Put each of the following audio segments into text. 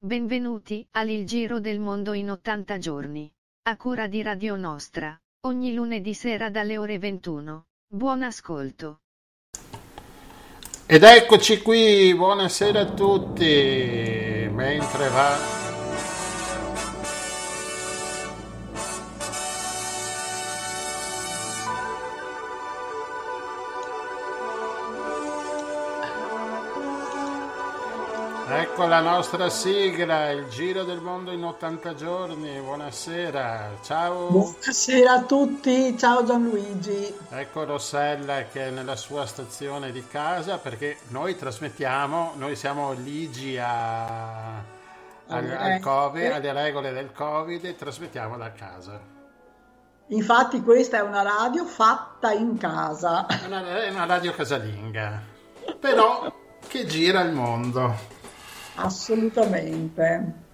Benvenuti al Il Giro del Mondo in 80 giorni. A cura di Radio Nostra, ogni lunedì sera dalle ore 21. Buon ascolto. Ed eccoci qui, buonasera a tutti. Mentre va Ecco la nostra sigla, il giro del mondo in 80 giorni. Buonasera, ciao. Buonasera a tutti, ciao Gianluigi. Ecco Rossella che è nella sua stazione di casa perché noi trasmettiamo, noi siamo ligi a, al, al COVID, alle regole del Covid e trasmettiamo da casa. Infatti questa è una radio fatta in casa. È una, è una radio casalinga, però che gira il mondo. Assolutamente.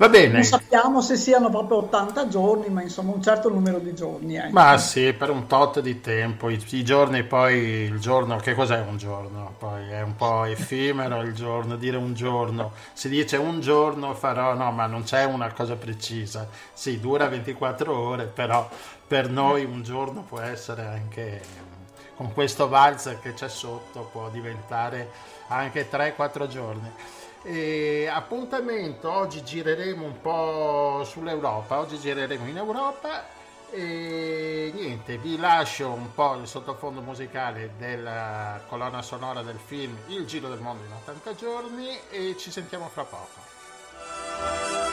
Va bene. Non sappiamo se siano proprio 80 giorni, ma insomma un certo numero di giorni. Ecco. Ma sì, per un tot di tempo. I, I, giorni poi, il giorno, che cos'è un giorno? Poi è un po' effimero il giorno, dire un giorno. Si dice un giorno farò, no, ma non c'è una cosa precisa. Sì, dura 24 ore, però per noi un giorno può essere anche, con questo valzer che c'è sotto, può diventare anche 3-4 giorni. E appuntamento, oggi gireremo un po' sull'Europa, oggi gireremo in Europa e niente, vi lascio un po' il sottofondo musicale della colonna sonora del film Il Giro del Mondo in 80 giorni e ci sentiamo fra poco.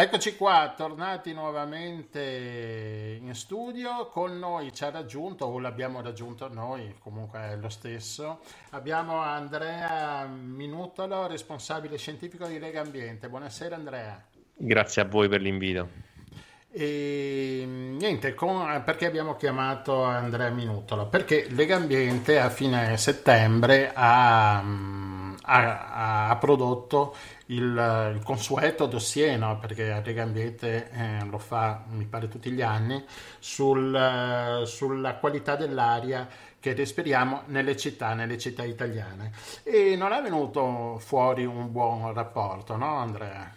Eccoci qua, tornati nuovamente in studio. Con noi ci ha raggiunto, o l'abbiamo raggiunto noi, comunque è lo stesso. Abbiamo Andrea Minutolo, responsabile scientifico di Lega Ambiente. Buonasera Andrea. Grazie a voi per l'invito. E niente, con, perché abbiamo chiamato Andrea Minutolo? Perché Lega Ambiente a fine settembre ha, ha, ha prodotto il, il consueto dossier, no? perché Lega Ambiente eh, lo fa, mi pare, tutti gli anni, sul, sulla qualità dell'aria che respiriamo nelle città, nelle città italiane. E non è venuto fuori un buon rapporto, no Andrea?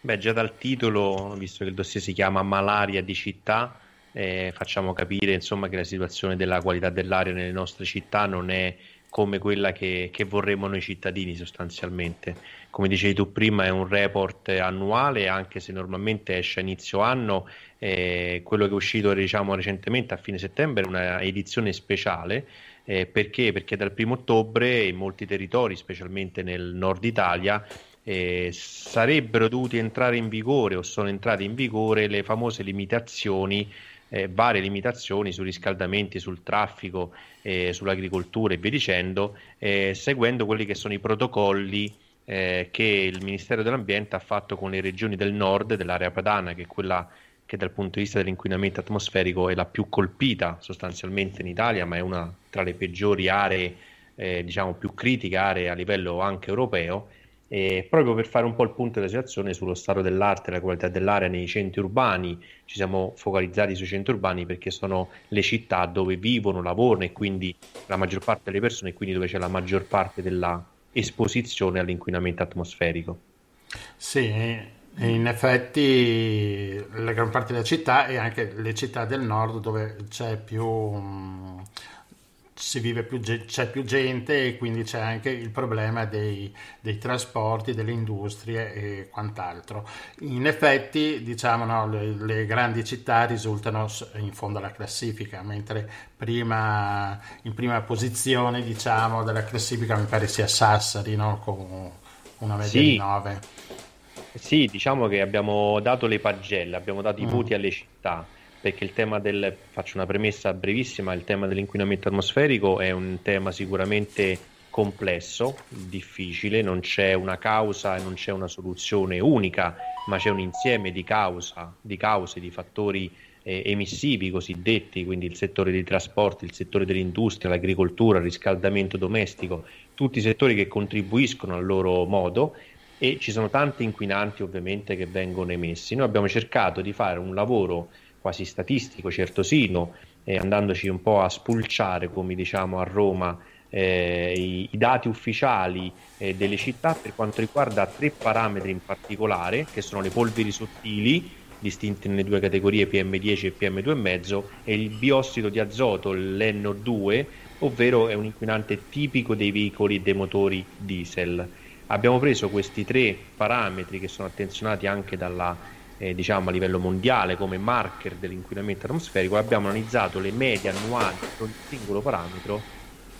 Beh, già dal titolo, visto che il dossier si chiama Malaria di città, eh, facciamo capire insomma, che la situazione della qualità dell'aria nelle nostre città non è come quella che, che vorremmo noi cittadini sostanzialmente. Come dicevi tu prima è un report annuale, anche se normalmente esce a inizio anno, eh, quello che è uscito diciamo, recentemente a fine settembre è una edizione speciale. Eh, perché? Perché dal primo ottobre in molti territori, specialmente nel nord Italia, eh, sarebbero dovuti entrare in vigore o sono entrate in vigore le famose limitazioni eh, varie limitazioni sui riscaldamenti, sul traffico, eh, sull'agricoltura e via dicendo, eh, seguendo quelli che sono i protocolli eh, che il Ministero dell'Ambiente ha fatto con le regioni del nord, dell'area padana, che è quella che dal punto di vista dell'inquinamento atmosferico è la più colpita sostanzialmente in Italia, ma è una tra le peggiori aree, eh, diciamo più critiche aree a livello anche europeo E proprio per fare un po' il punto della situazione sullo stato dell'arte e la qualità dell'aria nei centri urbani, ci siamo focalizzati sui centri urbani perché sono le città dove vivono, lavorano e quindi la maggior parte delle persone e quindi dove c'è la maggior parte della esposizione all'inquinamento atmosferico. Sì, in effetti la gran parte della città e anche le città del nord dove c'è più, si vive più, c'è più gente e quindi c'è anche il problema dei, dei trasporti, delle industrie e quant'altro. In effetti, diciamo, no, le, le, grandi città risultano in fondo alla classifica, mentre prima, in prima posizione, diciamo, della classifica mi pare sia Sassari, no, con una media sì. di 9. Sì, diciamo che abbiamo dato le pagelle, abbiamo dato i mm. voti alle città, perché il tema del, faccio una premessa brevissima, il tema dell'inquinamento atmosferico è un tema sicuramente complesso, difficile, non c'è una causa e non c'è una soluzione unica, ma c'è un insieme di, causa, di cause, di fattori eh, emissivi cosiddetti, quindi il settore dei trasporti, il settore dell'industria, l'agricoltura, il riscaldamento domestico, tutti i settori che contribuiscono al loro modo e ci sono tanti inquinanti ovviamente che vengono emessi. Noi abbiamo cercato di fare un lavoro quasi statistico, certosino, eh, andandoci un po' a spulciare, come diciamo a Roma, eh, i, i, dati ufficiali eh, delle città per quanto riguarda tre parametri in particolare, che sono le polveri sottili, distinte nelle due categorie PM10 e PM2,5, e il biossido di azoto, l'NO2, ovvero è un inquinante tipico dei veicoli e dei motori diesel. Abbiamo preso questi tre parametri che sono attenzionati anche dalla, eh, diciamo a livello mondiale come marker dell'inquinamento atmosferico abbiamo analizzato le medie annuali di ogni singolo parametro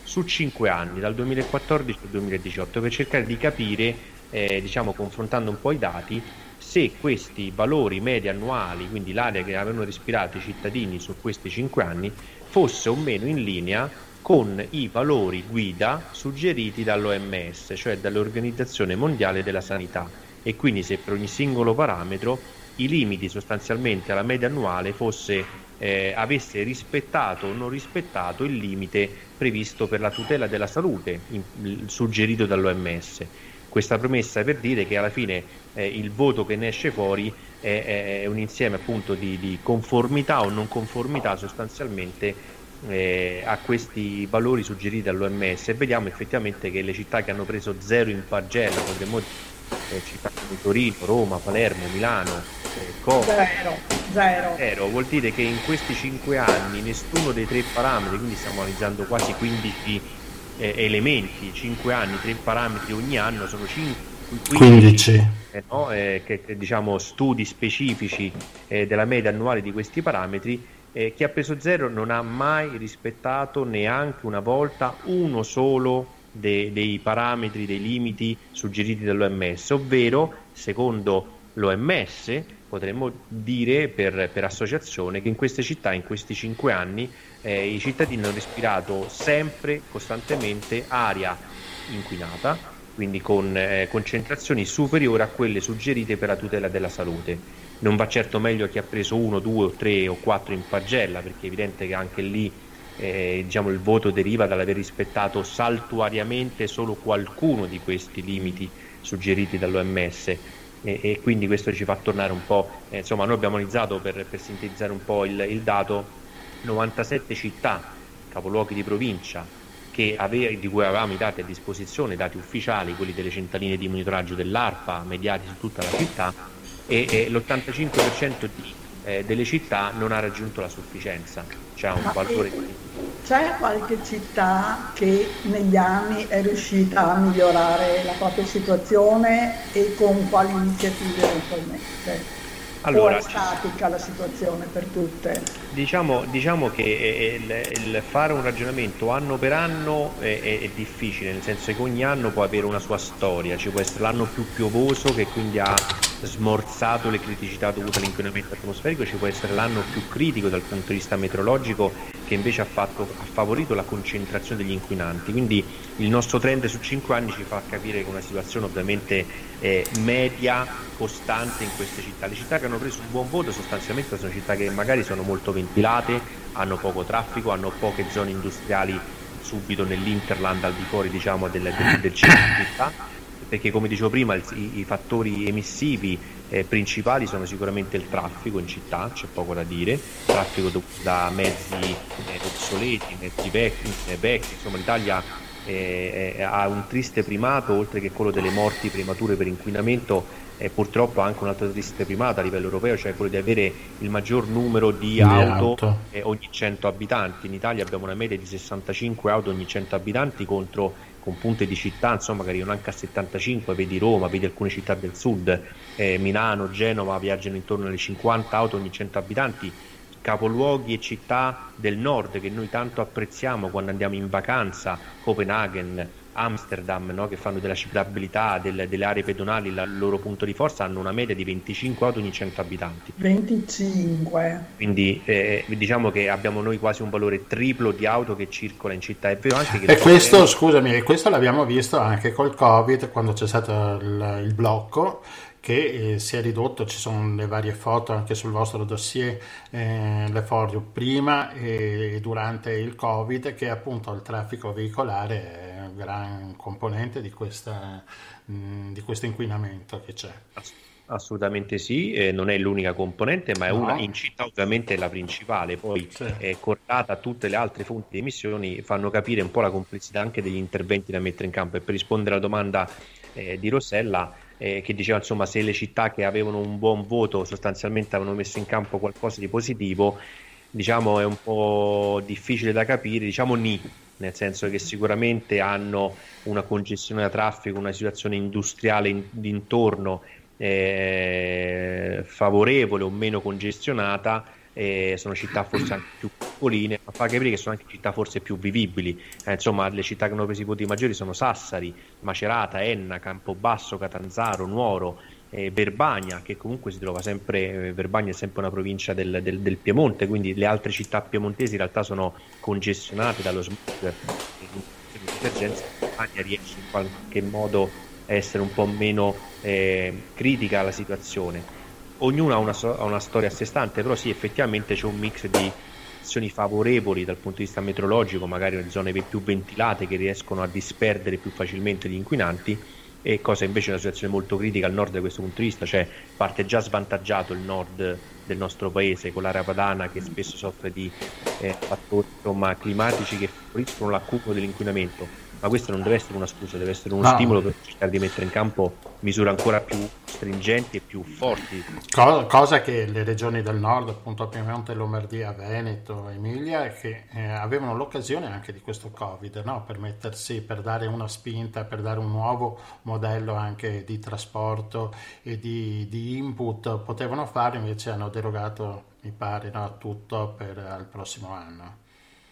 su 5 anni, dal 2014 al 2018, per cercare di capire, eh, diciamo confrontando un po' i dati, se questi valori medi annuali, quindi l'aria che avevano respirato i cittadini su questi 5 anni, fosse o meno in linea con i valori guida suggeriti dall'OMS, cioè dall'Organizzazione Mondiale della Sanità, e quindi se per ogni singolo parametro i limiti sostanzialmente alla media annuale fosse, eh, avesse rispettato o non rispettato il limite previsto per la tutela della salute in, suggerito dall'OMS. Questa promessa è per dire che alla fine eh, il voto che ne esce fuori è, è un insieme appunto di, di conformità o non conformità sostanzialmente eh, a questi valori suggeriti dall'OMS e vediamo effettivamente che le città che hanno preso zero in pagella, potremmo eh, città come Torino, Roma, Palermo, Milano, Como, zero, zero. zero, vuol dire che in questi cinque anni nessuno dei tre parametri, quindi stiamo analizzando quasi 15 eh, elementi, 5 anni, tre parametri ogni anno, sono 5 15, 15. Eh, no? eh, che, che, diciamo studi specifici eh, della media annuale di questi parametri eh, chi ha preso zero non ha mai rispettato neanche una volta uno solo de- dei parametri, dei limiti suggeriti dall'OMS, ovvero, secondo l'OMS, potremmo dire per, per associazione che in queste città, in questi cinque anni, eh, i cittadini hanno respirato sempre, costantemente aria inquinata, quindi con eh, concentrazioni superiori a quelle suggerite per la tutela della salute non va certo meglio chi ha preso uno, due o tre o quattro in pagella, perché è evidente che anche lì eh, diciamo, il voto deriva dall'aver rispettato saltuariamente solo qualcuno di questi limiti suggeriti dall'OMS. E, e quindi questo ci fa tornare un po', eh, insomma noi abbiamo analizzato per, per sintetizzare un po' il, il, dato 97 città, capoluoghi di provincia, ave, di cui avevamo i dati a disposizione, dati ufficiali, quelli delle centraline di monitoraggio dell'ARPA, mediati su tutta la città, e, e l'85% di, eh, delle città non ha raggiunto la sufficienza, c'è un valore C'è qualche città che negli anni è riuscita a migliorare la propria situazione e con quali iniziative eventualmente? Allora, è statica la situazione per tutte? Diciamo, diciamo che eh, il, il, fare un ragionamento anno per anno è, è, è, difficile, nel senso che ogni anno può avere una sua storia, ci può essere l'anno più piovoso che quindi ha smorzato le criticità dovute all'inquinamento atmosferico, ci può essere l'anno più critico dal punto di vista meteorologico che invece ha, fatto, ha favorito la concentrazione degli inquinanti. Quindi il nostro trend su 5 anni ci fa capire che è una situazione ovviamente eh, media, costante in queste città. Le città che hanno preso un buon voto sostanzialmente sono città che magari sono molto ventilate, hanno poco traffico, hanno poche zone industriali subito nell'interland al di fuori diciamo, del, del, del centro di città. Perché come dicevo prima il, i, i, fattori emissivi eh, principali sono sicuramente il traffico in città, c'è poco da dire, traffico da mezzi eh, obsoleti, mezzi vecchi, eh, vecchi, insomma l'Italia eh, ha un triste primato oltre che quello delle morti premature per inquinamento e purtroppo anche un altro triste primato a livello europeo, cioè quello di avere il maggior numero di, auto, auto. Ogni 100 abitanti. In Italia abbiamo una media di 65 auto ogni 100 abitanti contro con punte di città, insomma, che arrivano anche a 75, vedi Roma, vedi alcune città del sud, eh, Milano, Genova viaggiano intorno alle 50 auto ogni 100 abitanti, capoluoghi e città del nord che noi tanto apprezziamo quando andiamo in vacanza, Copenaghen, Amsterdam, no? che fanno della ciclabilità, del, delle aree pedonali, la, il loro punto di forza, hanno una media di 25 auto ogni 100 abitanti. 25. Quindi eh, diciamo che abbiamo noi quasi un valore triplo di auto che circola in città. È vero anche che... E questo, è... scusami, questo l'abbiamo visto anche col Covid, quando c'è stato il, il blocco che eh, si è ridotto, ci sono le varie foto anche sul vostro dossier, eh, le foto prima e durante il Covid, che appunto il traffico veicolare è un gran componente di, questa, mh, di questo inquinamento che c'è. Assolutamente sì, eh, non è l'unica componente, ma è no. una in città ovviamente è la principale, poi sì. è correlata a tutte le altre fonti di emissioni, fanno capire un po' la complessità anche degli interventi da mettere in campo. E per rispondere alla domanda eh, di Rossella, eh, che diceva insomma se le città che avevano un buon voto sostanzialmente avevano messo in campo qualcosa di positivo, diciamo è un po' difficile da capire, diciamo ni, nel senso che sicuramente hanno una congestione da traffico, una situazione industriale in, d'intorno eh, favorevole o meno congestionata eh, sono città forse anche più piccoline, ma fa capire che sono anche città forse più vivibili. Eh, insomma, le città che hanno preso i voti maggiori sono Sassari, Macerata, Enna, Campobasso, Catanzaro, Nuoro, eh, Verbagna, che comunque si trova sempre, eh, Verbagna è sempre una provincia del, del, del, Piemonte, quindi le altre città piemontesi in realtà sono congestionate dallo smog. Emergenza, Verbagna riesce in qualche modo a essere un po' meno eh, critica alla situazione ognuno ha una, ha una, storia a sé stante, però sì, effettivamente c'è un mix di azioni favorevoli dal punto di vista meteorologico, magari nelle zone più ventilate che riescono a disperdere più facilmente gli inquinanti, e cosa invece è una situazione molto critica al nord da questo punto di vista, cioè parte già svantaggiato il nord del nostro paese con l'area padana che spesso soffre di eh, fattori insomma, climatici che favoriscono l'accumulo dell'inquinamento ma questo non deve essere una scusa, deve essere uno no. stimolo per cercare di mettere in campo misure ancora più stringenti e più forti. Cosa che le regioni del nord, appunto Piemonte, Lombardia, Veneto, Emilia, che eh, avevano l'occasione anche di questo Covid, no? per mettersi, per dare una spinta, per dare un nuovo modello anche di trasporto e di, di input, potevano fare, invece hanno derogato, mi pare, no, tutto per il prossimo anno.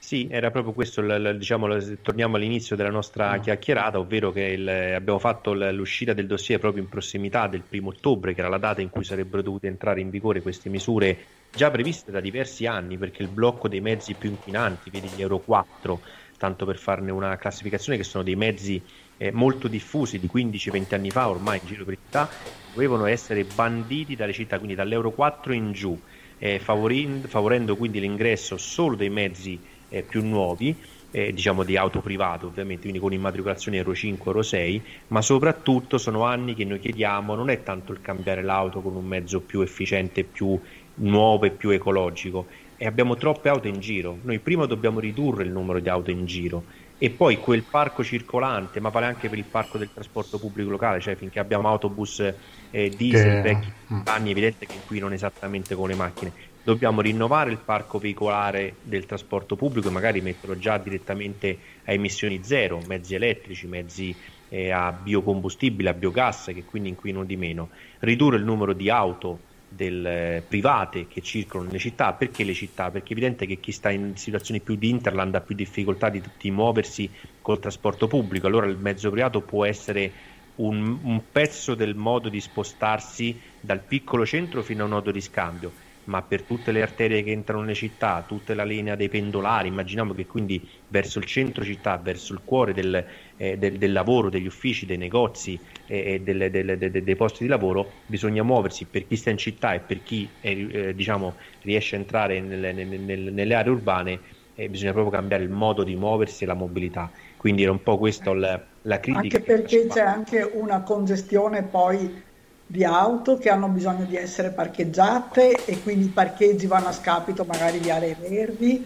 Sì, era proprio questo, il, diciamo, torniamo all'inizio della nostra mm. chiacchierata, ovvero che il, abbiamo fatto l'uscita del dossier proprio in prossimità del primo ottobre, che era la data in cui sarebbero dovute entrare in vigore queste misure già previste da diversi anni, perché il blocco dei mezzi più inquinanti, vedi gli Euro 4, tanto per farne una classificazione, che sono dei mezzi eh, molto diffusi di 15-20 anni fa ormai in giro per città, dovevano essere banditi dalle città, quindi dall'Euro 4 in giù, eh, favorendo, favorendo quindi l'ingresso solo dei mezzi eh, più nuovi, eh, diciamo di auto private ovviamente, quindi con immatricolazione Euro 5, Euro 6, ma soprattutto sono anni che noi chiediamo, non è tanto il cambiare l'auto con un mezzo più efficiente, più nuovo e più ecologico, e abbiamo troppe auto in giro, noi prima dobbiamo ridurre il numero di auto in giro e poi quel parco circolante, ma vale anche per il parco del trasporto pubblico locale, cioè finché abbiamo autobus eh, diesel che... vecchi mm. anni è evidente che inquinano esattamente con le macchine dobbiamo rinnovare il parco veicolare del trasporto pubblico e magari metterlo già direttamente a emissioni zero, mezzi elettrici, mezzi eh, a biocombustibile, a biogas che quindi inquinano di meno, ridurre il numero di auto del, eh, private che circolano nelle città, perché le città? Perché è evidente che chi sta in situazioni più di interland ha più difficoltà di, di muoversi col trasporto pubblico, allora il mezzo privato può essere un, un pezzo del modo di spostarsi dal piccolo centro fino a un nodo di scambio ma per tutte le arterie che entrano nelle città, tutta la linea dei pendolari, immaginiamo che quindi verso il centro città, verso il cuore del, eh, del, del lavoro, degli uffici, dei negozi e eh, delle, delle, delle, dei posti di lavoro, bisogna muoversi per chi sta in città e per chi è, eh, diciamo, riesce a entrare nelle, nelle, nelle aree urbane eh, bisogna proprio cambiare il modo di muoversi e la mobilità. Quindi era un po' questa la, la critica. Anche perché c'è anche una congestione poi di auto che hanno bisogno di essere parcheggiate e quindi i parcheggi vanno a scapito magari di aree verdi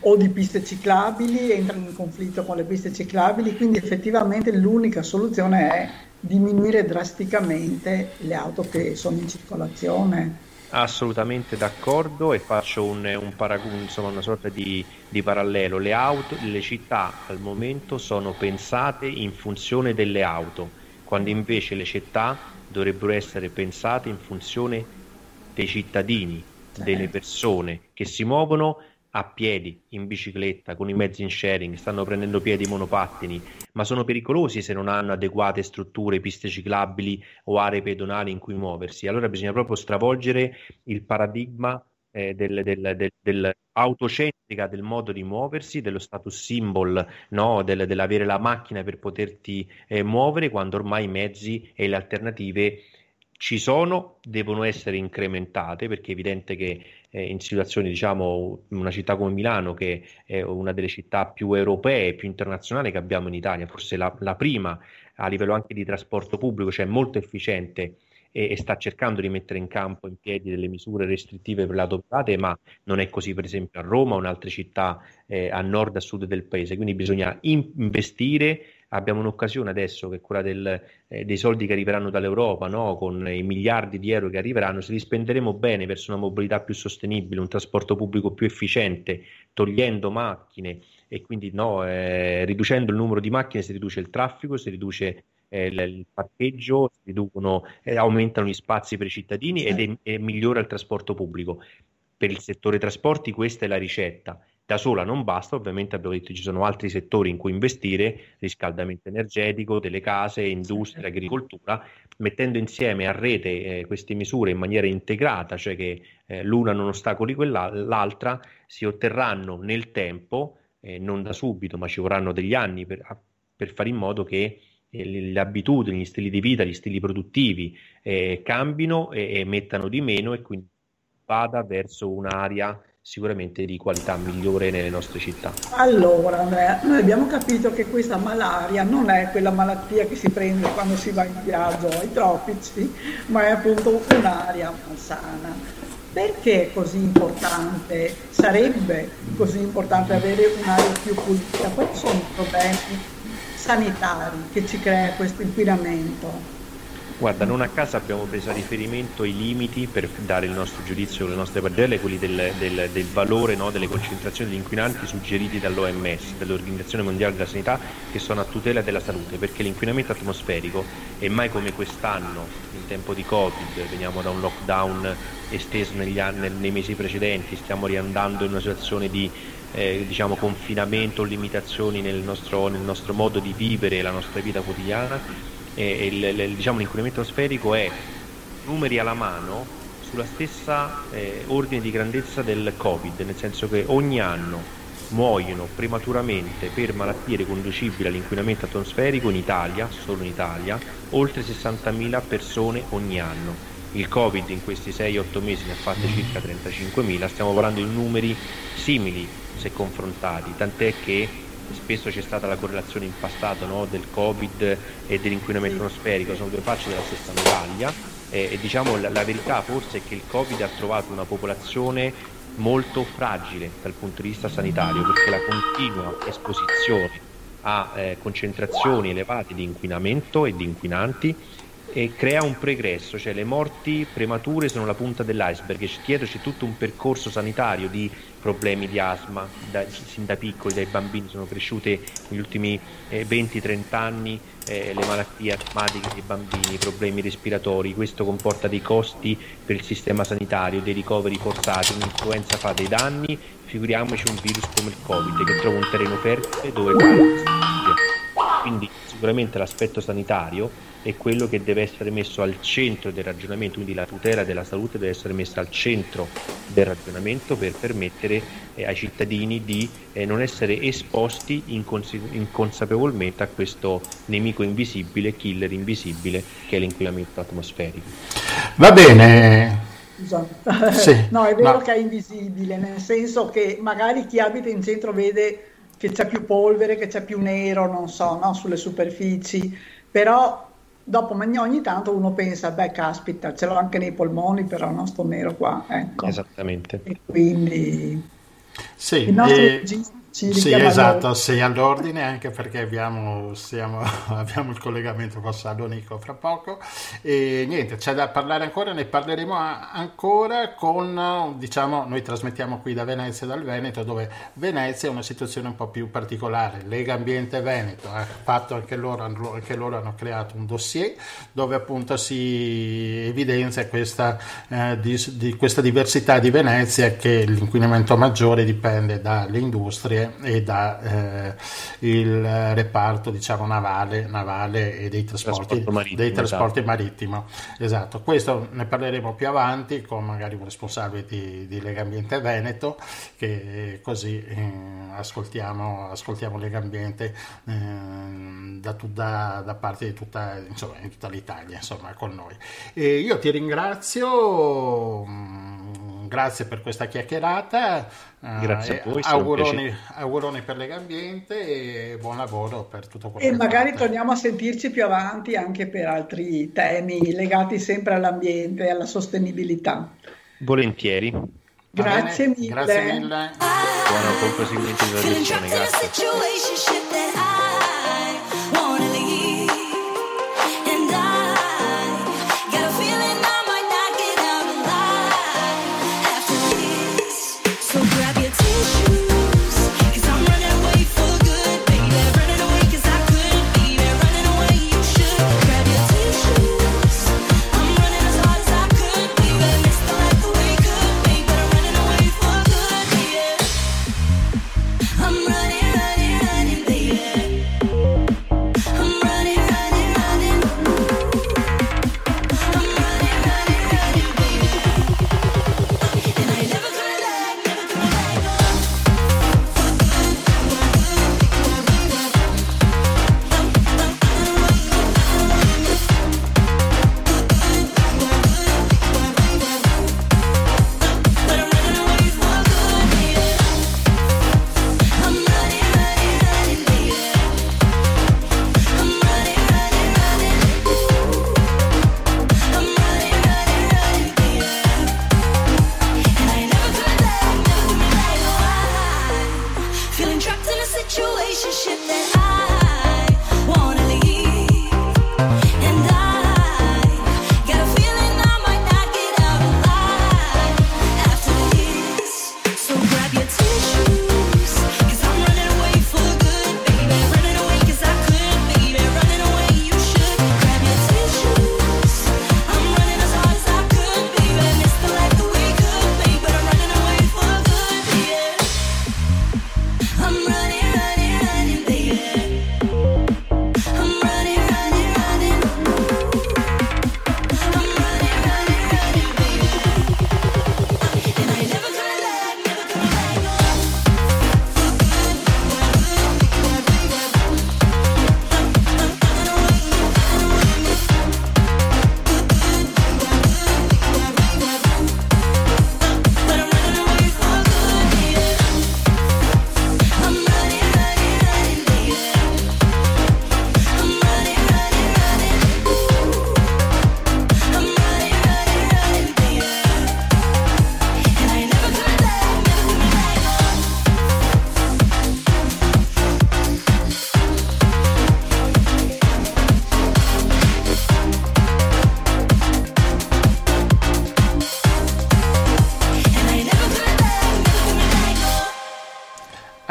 o di piste ciclabili, entrano in conflitto con le piste ciclabili, quindi effettivamente l'unica soluzione è diminuire drasticamente le auto che sono in circolazione. Assolutamente d'accordo e faccio un, un paragon, insomma, una sorta di, di, parallelo. Le, auto, le città al momento sono pensate in funzione delle auto, quando invece le città dovrebbero essere pensate in funzione dei cittadini, delle persone che si muovono a piedi, in bicicletta, con i mezzi in sharing, stanno prendendo piedi i monopattini, ma sono pericolosi se non hanno adeguate strutture, piste ciclabili o aree pedonali in cui muoversi. Allora bisogna proprio stravolgere il paradigma eh, del, del, del, dell'autocentrica del modo di muoversi, dello status symbol, no? del, dell'avere la macchina per poterti eh, muovere quando ormai i mezzi e le alternative ci sono, devono essere incrementate perché è evidente che eh, in situazioni, diciamo, una città come Milano, che è una delle città più europee, più internazionali che abbiamo in Italia, forse la, la prima a livello anche di trasporto pubblico, cioè molto efficiente e, e, sta cercando di mettere in campo in piedi delle misure restrittive per lato private, ma non è così per esempio a Roma o in altre città eh, a nord e a sud del paese. Quindi bisogna in- investire. Abbiamo un'occasione adesso che è quella del, eh, dei soldi che arriveranno dall'Europa, no? con i miliardi di euro che arriveranno, se li spenderemo bene verso una mobilità più sostenibile, un trasporto pubblico più efficiente, togliendo macchine e quindi no, eh, riducendo il numero di macchine si riduce il traffico, si riduce eh, il parcheggio, riducono, eh, aumentano gli spazi per i cittadini ed è, e migliora il trasporto pubblico. Per il settore trasporti questa è la ricetta. Da sola non basta, ovviamente abbiamo detto che ci sono altri settori in cui investire, riscaldamento energetico, delle case, industria, agricoltura, mettendo insieme a rete eh, queste misure in maniera integrata, cioè che eh, l'una non ostacoli quell'altra, si otterranno nel tempo, eh, non da subito, ma ci vorranno degli anni per, per fare in modo che le abitudini, gli stili di vita, gli stili produttivi eh, cambino e, e, mettano di meno e quindi vada verso un'area sicuramente di qualità migliore nelle nostre città. Allora Andrea, noi abbiamo capito che questa malaria non è quella malattia che si prende quando si va in viaggio ai tropici, ma è appunto un'area malsana. Perché è così importante, sarebbe così importante avere un'area più pulita? Quali sono i problemi sanitari che ci crea questo inquinamento? Guarda, non a caso abbiamo preso a riferimento i limiti per dare il nostro giudizio le nostre pagelle, quelli del, del, del valore no, delle concentrazioni di inquinanti suggeriti dall'OMS, dall'Organizzazione Mondiale della Sanità, che sono a tutela della salute, perché l'inquinamento atmosferico è mai come quest'anno, in tempo di Covid, veniamo da un lockdown esteso negli anni, nei mesi precedenti, stiamo riandando in una situazione di eh, diciamo, confinamento o limitazioni nel nostro, nel nostro, modo di vivere la nostra vita quotidiana e, il, il, diciamo, l'inquinamento atmosferico è numeri alla mano sulla stessa eh, ordine di grandezza del Covid, nel senso che ogni anno muoiono prematuramente per malattie riconducibili all'inquinamento atmosferico in Italia, solo in Italia, oltre 60.000 persone ogni anno. Il Covid in questi 6-8 mesi ne ha fatte circa 35.000, stiamo parlando di numeri simili se confrontati, tant'è che spesso c'è stata la correlazione in passato no, del Covid e dell'inquinamento atmosferico, sono due facce della stessa medaglia e, e diciamo la, la, verità forse è che il Covid ha trovato una popolazione molto fragile dal punto di vista sanitario perché la continua esposizione a eh, concentrazioni elevate di inquinamento e di inquinanti e crea un pregresso, cioè le morti premature sono la punta dell'iceberg, dietro c'è tutto un percorso sanitario di problemi di asma, da, sin da piccoli, dai bambini. Sono cresciute negli ultimi eh, 20-30 anni eh, le malattie asmatiche dei bambini, i problemi respiratori, questo comporta dei costi per il sistema sanitario, dei ricoveri forzati, un'influenza fa dei danni, figuriamoci un virus come il Covid che trova un terreno fertile dove quindi sicuramente l'aspetto sanitario è quello che deve essere messo al centro del ragionamento, quindi la tutela della salute deve essere messa al centro del ragionamento per permettere eh, ai cittadini di eh, non essere esposti incons- inconsapevolmente a questo nemico invisibile, killer invisibile che è l'inquinamento atmosferico. Va bene. Sì, no, è vero no. che è invisibile, nel senso che magari chi abita in centro vede che c'è più polvere, che c'è più nero, non so, no? sulle superfici, però dopo ogni tanto uno pensa, beh caspita, ce l'ho anche nei polmoni, però non sto nero qua. Ecco. Esattamente. E quindi sì, i nostri e... Ci sì, esatto, sei all'ordine anche perché abbiamo, siamo, abbiamo, il collegamento con Salonico fra poco. E niente, c'è da parlare ancora, ne parleremo ancora con, diciamo, noi trasmettiamo qui da Venezia e dal Veneto dove Venezia è una situazione un po' più particolare, Lega Ambiente Veneto ha fatto anche loro, anche loro hanno creato un dossier dove appunto si evidenzia questa, eh, di, di questa diversità di Venezia che l'inquinamento maggiore dipende dalle industrie e da eh, il reparto diciamo, navale, navale e dei trasporti, marittimo, dei trasporti esatto. marittimo. Esatto, questo ne parleremo più avanti con magari un responsabile di, di Lega Ambiente Veneto che così eh, ascoltiamo, ascoltiamo Lega Ambiente eh, da, da, da, parte di tutta, insomma, in tutta l'Italia insomma, con noi. E io ti ringrazio mm, grazie per questa chiacchierata. Grazie uh, a voi. Auguroni, auguroni, per Legambiente e buon lavoro per tutto quello E magari fate. torniamo a sentirci più avanti anche per altri temi legati sempre all'ambiente e alla sostenibilità. Volentieri. Grazie mille. Grazie mille. Buon, proseguimento di trasmissione. Grazie.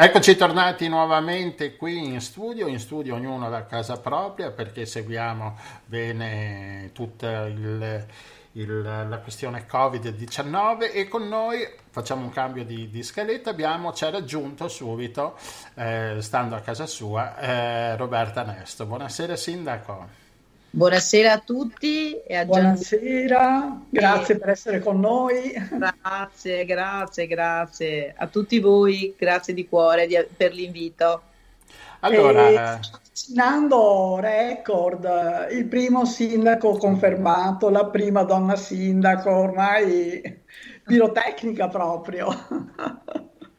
Eccoci tornati nuovamente qui in studio, in studio ognuno da casa propria perché seguiamo bene tutta il, il, la questione Covid-19 e con noi facciamo un cambio di, di scaletta, abbiamo, ci ha raggiunto subito, eh, stando a casa sua, eh, Roberta Nesto. Buonasera Sindaco. Buonasera a tutti e a Buonasera, grazie per essere con noi. Grazie, grazie, grazie a tutti voi, grazie di cuore di, per l'invito. Allora, e... vaccinando record, il primo sindaco confermato, la prima donna sindaco, ormai pirotecnica proprio.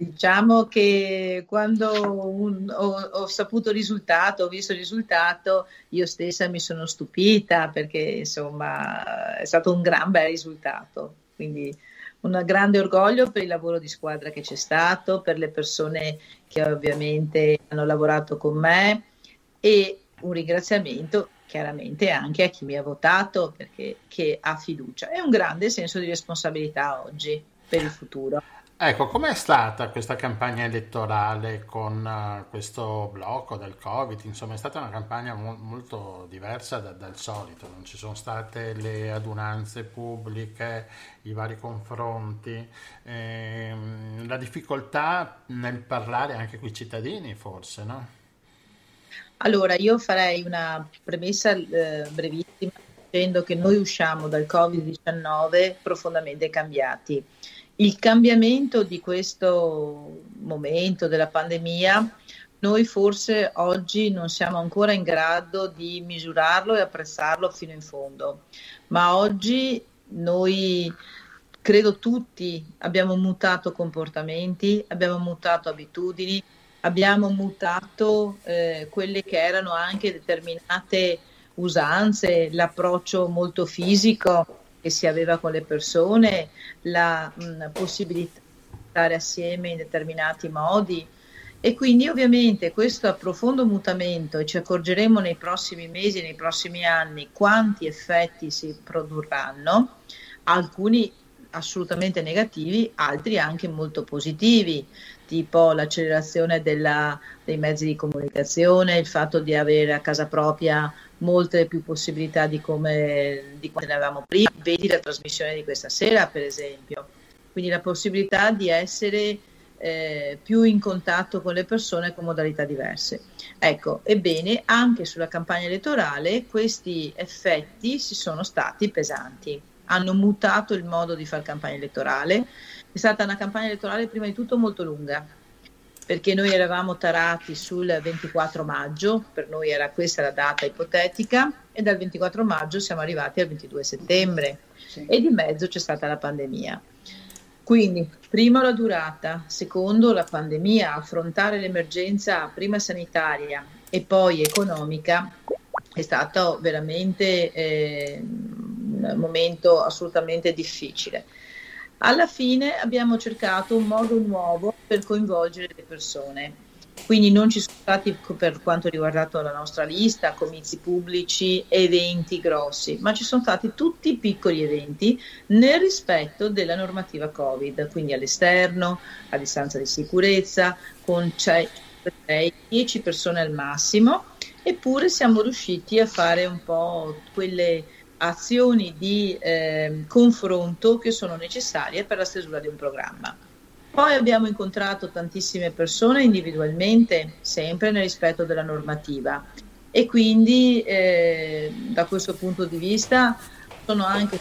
Diciamo che quando un, ho, ho, saputo il risultato, ho visto il risultato, io stessa mi sono stupita perché insomma è stato un gran bel risultato. Quindi un grande orgoglio per il lavoro di squadra che c'è stato, per le persone che ovviamente hanno lavorato con me e un ringraziamento chiaramente anche a chi mi ha votato perché ha fiducia e un grande senso di responsabilità oggi per il futuro. Ecco, com'è stata questa campagna elettorale con uh, questo blocco del Covid? Insomma, è stata una campagna mo- molto diversa da- dal solito, non ci sono state le adunanze pubbliche, i vari confronti, ehm, la difficoltà nel parlare anche con i cittadini, forse, no? Allora, io farei una premessa eh, brevissima dicendo che noi usciamo dal Covid-19 profondamente cambiati il cambiamento di questo momento della pandemia, noi forse oggi non siamo ancora in grado di misurarlo e apprezzarlo fino in fondo, ma oggi noi credo tutti abbiamo mutato comportamenti, abbiamo mutato abitudini, abbiamo mutato eh, quelle che erano anche determinate usanze, l'approccio molto fisico che si aveva con le persone, la mh, possibilità di stare assieme in determinati modi. E quindi ovviamente questo profondo mutamento, e ci accorgeremo nei prossimi mesi, nei prossimi anni, quanti effetti si produrranno, alcuni assolutamente negativi, altri anche molto positivi, tipo l'accelerazione della, dei mezzi di comunicazione, il fatto di avere a casa propria molte più possibilità di come di quante ne avevamo prima. Vedi la trasmissione di questa sera, per esempio. Quindi la possibilità di essere eh, più in contatto con le persone con modalità diverse. Ecco, ebbene, anche sulla campagna elettorale questi effetti si sono stati pesanti, hanno mutato il modo di fare campagna elettorale. È stata una campagna elettorale prima di tutto molto lunga, perché noi eravamo tarati sul 24 maggio, per noi era questa la data ipotetica, e dal 24 maggio siamo arrivati al 22 settembre sì. e di mezzo c'è stata la pandemia. Quindi, primo la durata, secondo la pandemia, affrontare l'emergenza prima sanitaria e poi economica è stato veramente eh, un momento assolutamente difficile. Alla fine abbiamo cercato un modo nuovo per coinvolgere le persone. Quindi non ci sono stati, per quanto riguardato la nostra lista, comizi pubblici, eventi grossi, ma ci sono stati tutti piccoli eventi nel rispetto della normativa Covid, quindi all'esterno, a distanza di sicurezza, con 10 persone al massimo, eppure siamo riusciti a fare un po' quelle azioni di eh, confronto che sono necessarie per la stesura di un programma. Poi abbiamo incontrato tantissime persone individualmente, sempre nel rispetto della normativa e quindi eh, da questo punto di vista sono anche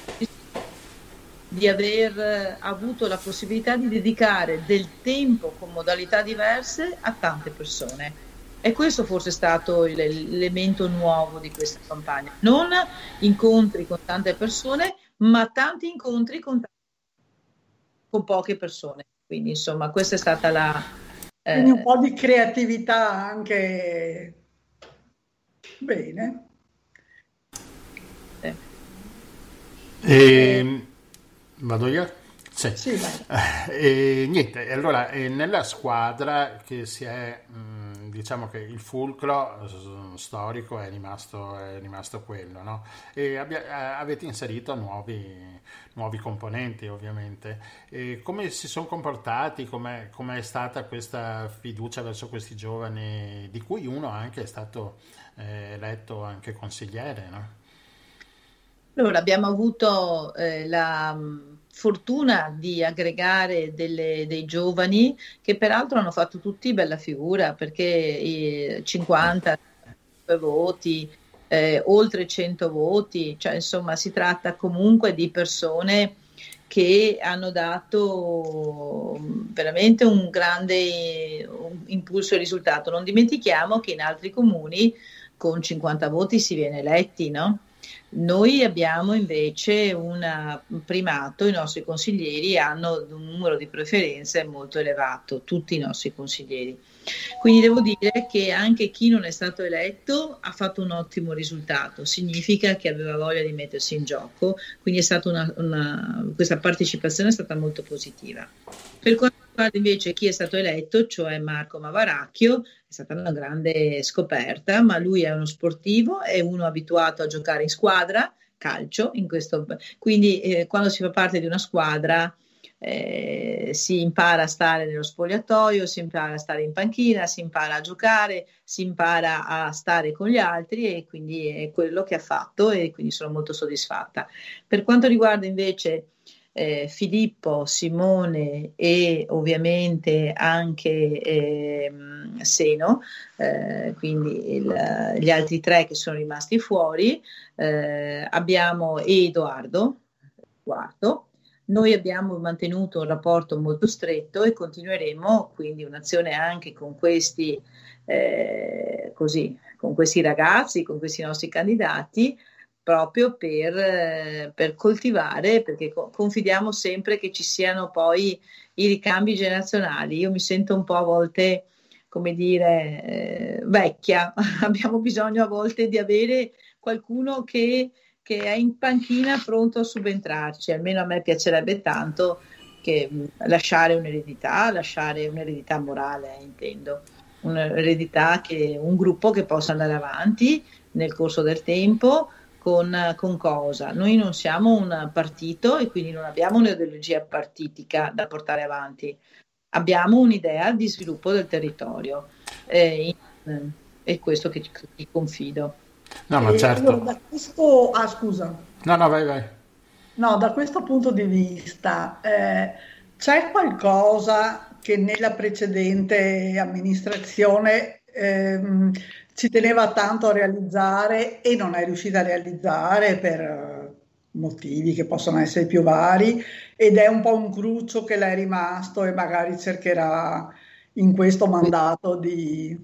di aver avuto la possibilità di dedicare del tempo con modalità diverse a tante persone. E questo forse è stato l'elemento nuovo di questa campagna. Non incontri con tante persone, ma tanti incontri con, con poche persone. Quindi insomma questa è stata la... Eh... Quindi un po' di creatività anche... Bene. Eh. E... Ehm, vado io? Sì. sì e, niente, allora nella squadra che si è... Mh, diciamo che il fulcro eh, storico è rimasto, è rimasto quello, no? E abbia, eh, avete inserito nuovi, nuovi componenti ovviamente. E come si sono comportati, come è stata questa fiducia verso questi giovani, di cui uno anche è stato eh, eletto anche consigliere, no? Allora, abbiamo avuto eh, la fortuna di aggregare delle, dei giovani che peraltro hanno fatto tutti bella figura perché 50 voti, eh, oltre 100 voti, cioè insomma si tratta comunque di persone che hanno dato veramente un grande impulso e risultato. Non dimentichiamo che in altri comuni con 50 voti si viene eletti, no? Noi abbiamo invece un primato, i nostri consiglieri hanno un numero di preferenze molto elevato, tutti i nostri consiglieri. Quindi devo dire che anche chi non è stato eletto ha fatto un ottimo risultato, significa che aveva voglia di mettersi in gioco, quindi una, una, questa partecipazione è stata molto positiva. Per quanto riguarda invece chi è stato eletto, cioè Marco Mavaracchio, è stata una grande scoperta, ma lui è uno sportivo, è uno abituato a giocare in squadra, calcio, in questo, quindi eh, quando si fa parte di una squadra eh, si impara a stare nello spogliatoio, si impara a stare in panchina, si impara a giocare, si impara a stare con gli altri e quindi è quello che ha fatto e quindi sono molto soddisfatta. Per quanto riguarda invece eh, Filippo, Simone e ovviamente anche eh, Seno, eh, quindi il, gli altri tre che sono rimasti fuori, eh, abbiamo Edoardo, quarto, noi abbiamo mantenuto un rapporto molto stretto e continueremo quindi un'azione anche con questi, eh, così, con questi ragazzi, con questi nostri candidati, proprio per, eh, per coltivare, perché co- confidiamo sempre che ci siano poi i ricambi generazionali. Io mi sento un po' a volte, come dire, eh, vecchia, abbiamo bisogno a volte di avere qualcuno che che è in panchina pronto a subentrarci, almeno a me piacerebbe tanto che, lasciare un'eredità, lasciare un'eredità morale, intendo, un'eredità che un gruppo che possa andare avanti nel corso del tempo con, con, cosa? Noi non siamo un partito e quindi non abbiamo un'ideologia partitica da portare avanti, abbiamo un'idea di sviluppo del territorio e, è questo che ti confido. No, ma certo. Allora, questo... Ah, scusa. No, no, vai, vai. No, da questo punto di vista, eh, c'è qualcosa che nella precedente amministrazione ehm, ci teneva tanto a realizzare e non è riuscita a realizzare per eh, motivi che possono essere più vari ed è un po' un cruccio che le è rimasto e magari cercherà in questo mandato di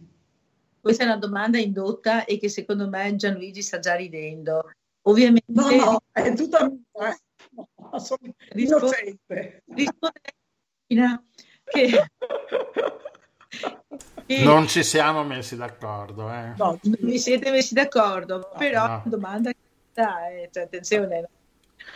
questa è una domanda indotta e che secondo me Gianluigi sta già ridendo. Ovviamente... No, no, è tutta mia. Eh. No, sono innocente. Risponde che... che... Non ci siamo messi d'accordo. Eh. No, non vi siete messi d'accordo, però no. domanda che eh, cioè, attenzione.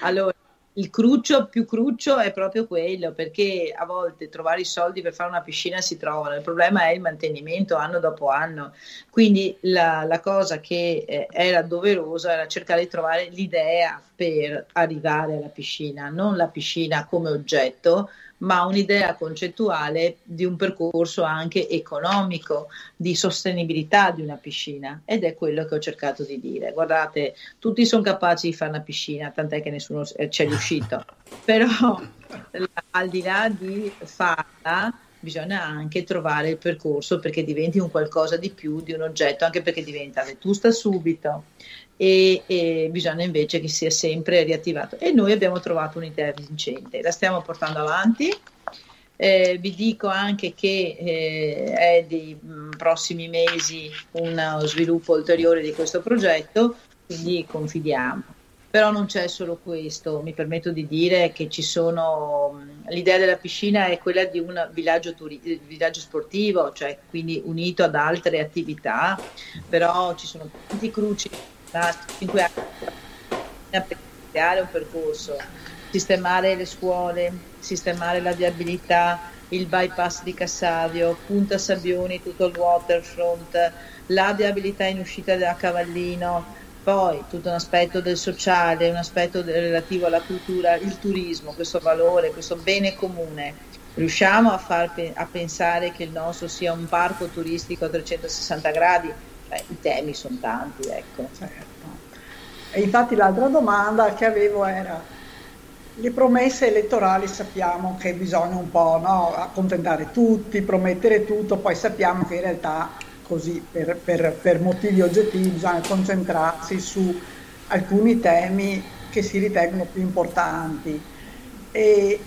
Allora, il cruccio più cruccio è proprio quello, perché a volte trovare i soldi per fare una piscina si trovano, il problema è il mantenimento anno dopo anno. Quindi la, la cosa che eh, era doverosa era cercare di trovare l'idea per arrivare alla piscina, non la piscina come oggetto, ma un'idea concettuale di un percorso anche economico, di sostenibilità di una piscina. Ed è quello che ho cercato di dire. Guardate, tutti sono capaci di fare una piscina, tant'è che nessuno ci è riuscito, però al di là di farla bisogna anche trovare il percorso perché diventi un qualcosa di più di un oggetto, anche perché diventa vetusta subito e, e, bisogna invece che sia sempre riattivato. E noi abbiamo trovato un'idea vincente, la stiamo portando avanti. Eh, vi dico anche che eh, è dei prossimi mesi uno sviluppo ulteriore di questo progetto, quindi confidiamo. Però non c'è solo questo, mi permetto di dire che ci sono, l'idea della piscina è quella di un villaggio, turi- villaggio sportivo, cioè quindi unito ad altre attività, però ci sono tanti cruci da 5 anni per creare un percorso, sistemare le scuole, sistemare la viabilità, il bypass di Cassavio, Punta Sabbioni, tutto il waterfront, la viabilità in uscita da Cavallino, poi tutto un aspetto del sociale, un aspetto relativo alla cultura, il turismo, questo valore, questo bene comune. Riusciamo a, far, a pensare che il nostro sia un parco turistico a 360 gradi? Beh, i temi sono tanti, ecco. Certo. E infatti l'altra domanda che avevo era, le promesse elettorali sappiamo che bisogna un po' no, accontentare tutti, promettere tutto, poi sappiamo che in realtà così per, per, per motivi oggettivi bisogna concentrarsi su alcuni temi che si ritengono più importanti. E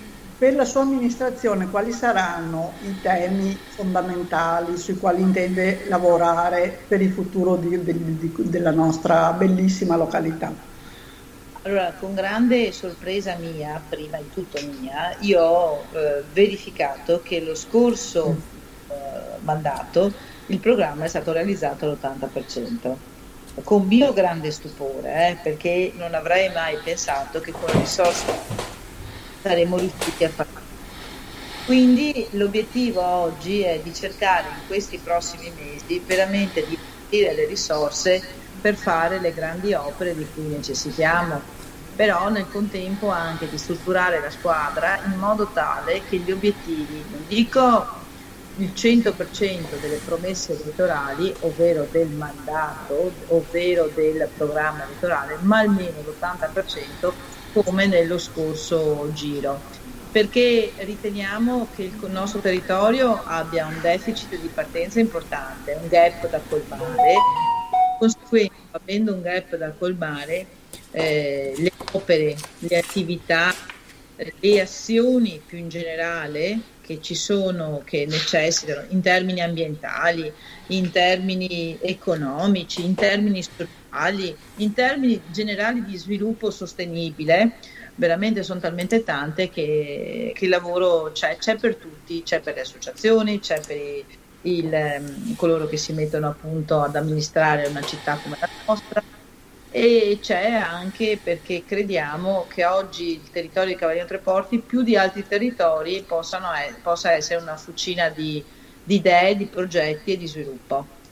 per la sua amministrazione quali saranno i temi fondamentali sui quali intende lavorare per il futuro di, di, di, della nostra bellissima località? Allora, con grande sorpresa mia, prima di tutto mia, io ho eh, verificato che lo scorso eh, mandato il programma è stato realizzato all'80%, con mio grande stupore, eh, perché non avrei mai pensato che con le risorse saremmo riusciti a farlo. Quindi l'obiettivo oggi è di cercare in questi prossimi mesi veramente di investire le risorse per fare le grandi opere di cui necessitiamo, però nel contempo anche di strutturare la squadra in modo tale che gli obiettivi, non dico il 100% delle promesse elettorali, ovvero del mandato, ovvero del programma elettorale, ma almeno l'80% come nello scorso giro. Perché riteniamo che il nostro territorio abbia un deficit di partenza importante, un gap da colmare conseguenza, avendo un gap da colmare, eh, le opere, le attività, eh, le azioni più in generale che ci sono, che necessitano in termini ambientali, in termini economici, in termini sociali, in termini generali di sviluppo sostenibile, veramente sono talmente tante che, che il lavoro c'è, c'è per tutti, c'è per le associazioni, c'è per i il, ehm, coloro che si mettono appunto ad amministrare una città come la nostra e c'è anche perché crediamo che oggi il territorio di Cavaliere Treporti più di altri territori possano, possa essere una fucina di, di idee, di progetti e di sviluppo.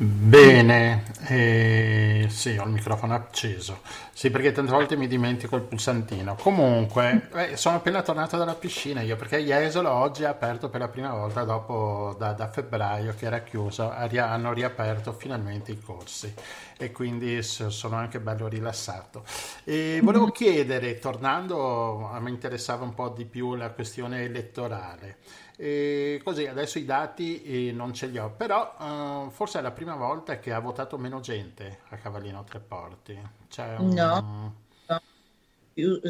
Bene, eh, sì, ho il microfono acceso. Sì, perché tante volte mi dimentico il pulsantino. Comunque, eh, sono appena tornato dalla piscina io, perché Jesolo oggi ha aperto per la prima volta dopo da, da febbraio che era chiuso, hanno riaperto finalmente i corsi e quindi sono anche bello rilassato. E volevo chiedere, tornando, a me interessava un po' di più la questione elettorale. E così adesso i dati non ce li ho, però eh, forse è la prima volta che ha votato meno gente a Cavallino Treporti. Cioè, un... No, no.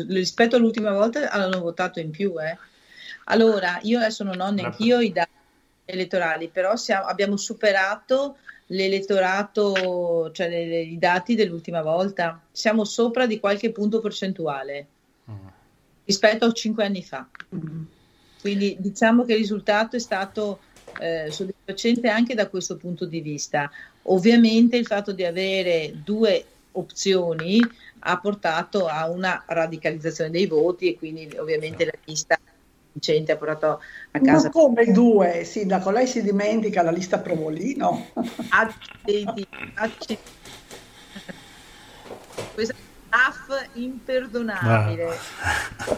rispetto all'ultima volta hanno votato in più. Eh. Allora, io adesso non ho neanche io i dati elettorali, però siamo, abbiamo superato l'elettorato, cioè le, le, i dati dell'ultima volta. Siamo sopra di qualche punto percentuale mm. rispetto a cinque anni fa. Mm. Quindi diciamo che il risultato è stato eh, soddisfacente anche da questo punto di vista. Ovviamente il fatto di avere due opzioni ha portato a una radicalizzazione dei voti e quindi ovviamente la lista vincente ha portato a casa. Ma come due, Sindaco? Lei si dimentica la lista Provolino? Accidenti, accidenti. Questa staff imperdonabile. Ah.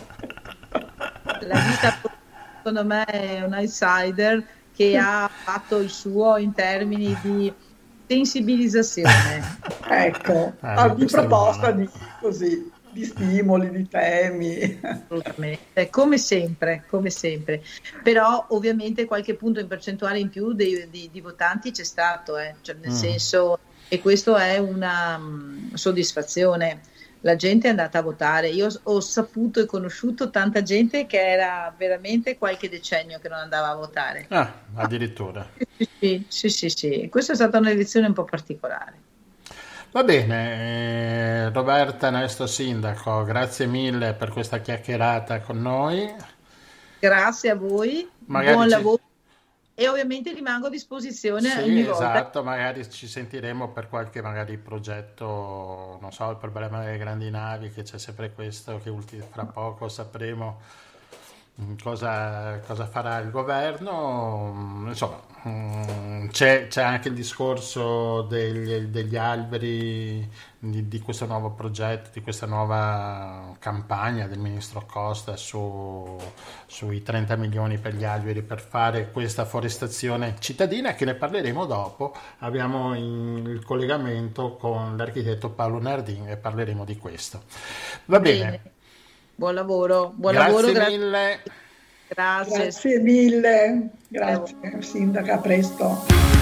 La lista Provolino secondo me è un outsider che ha fatto il suo in termini di sensibilizzazione. ecco, ah, di proposta di, così, di stimoli, di temi. Assolutamente, come sempre, come sempre. Però ovviamente qualche punto in percentuale in più di, di, di votanti c'è stato, eh? cioè, nel mm. senso, e questo è una um, soddisfazione la gente è andata a votare. Io ho saputo e conosciuto tanta gente che era veramente qualche decennio che non andava a votare. Ah, addirittura. Sì, sì, sì, sì. Questa è stata un'elezione un po' particolare. Va bene, eh, Roberta Nesto Sindaco, grazie mille per questa chiacchierata con noi. Grazie a voi, Magari buon ci... lavoro e ovviamente rimango a disposizione sì, ogni volta. Esatto, magari ci sentiremo per qualche magari progetto, non so, il problema delle grandi navi, che c'è sempre questo, che fra poco sapremo cosa, cosa, farà il governo. Mm, insomma, mm, c'è, c'è anche il discorso degli, degli alberi di, di, questo nuovo progetto, di questa nuova campagna del ministro Costa su, sui 30 milioni per gli alberi per fare questa forestazione cittadina, che ne parleremo dopo. Abbiamo il collegamento con l'architetto Paolo Nardin e parleremo di questo. Va bene. bene. Buon lavoro, buon grazie lavoro. Mille. Grazie. Grazie mille. Grazie, Sindaca, a presto.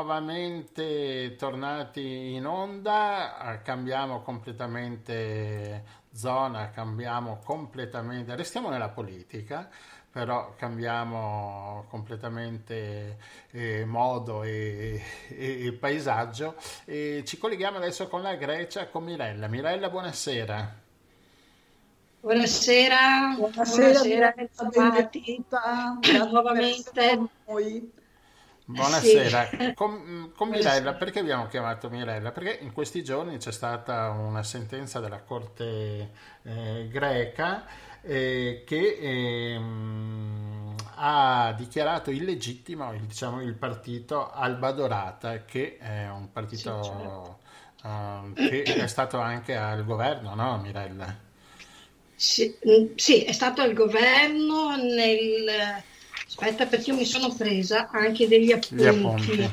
Nuovamente tornati in onda, cambiamo completamente zona, cambiamo completamente, restiamo nella politica, però cambiamo completamente eh, modo e, e, e paesaggio e ci colleghiamo adesso con la Grecia, con Mirella. Mirella, buonasera. Buonasera, buonasera, buonasera, nuovamente. Buonasera, sì. con, con Mirella, perché abbiamo chiamato Mirella? Perché in questi giorni c'è stata una sentenza della Corte eh, greca eh, che eh, ha dichiarato illegittimo il, diciamo, il partito Alba Dorata, che è un partito sì, certo. uh, che è stato anche al governo, no Mirella? Sì, sì, è stato al governo nel Aspetta perché io mi sono presa anche degli appunti. appunti.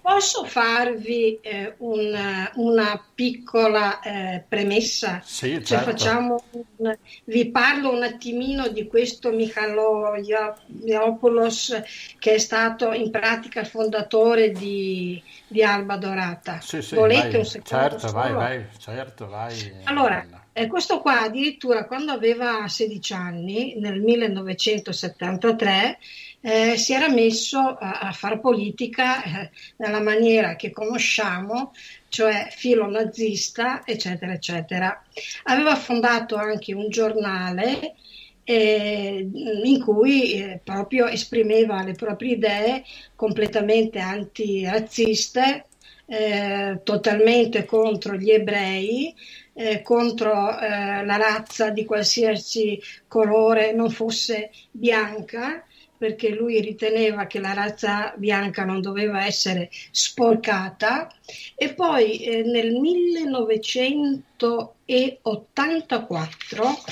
Posso farvi eh, una, una, piccola eh, premessa? Sì, cioè, certo. facciamo un, vi parlo un attimino di questo Michalo Iopoulos che è stato in pratica il fondatore di, di Alba Dorata. Sì, sì, Volete vai, un secondo? Certo, solo? vai, vai, certo, vai. Allora, eh, questo qua addirittura quando aveva 16 anni, nel 1973, eh, si era messo a, a fare politica eh, nella maniera che conosciamo, cioè filo nazista, eccetera, eccetera. Aveva fondato anche un giornale eh, in cui eh, proprio esprimeva le proprie idee completamente antirazziste, eh, totalmente contro gli ebrei, eh, contro eh, la razza di qualsiasi colore non fosse bianca, perché lui riteneva che la razza bianca non doveva essere sporcata e poi eh, nel 1984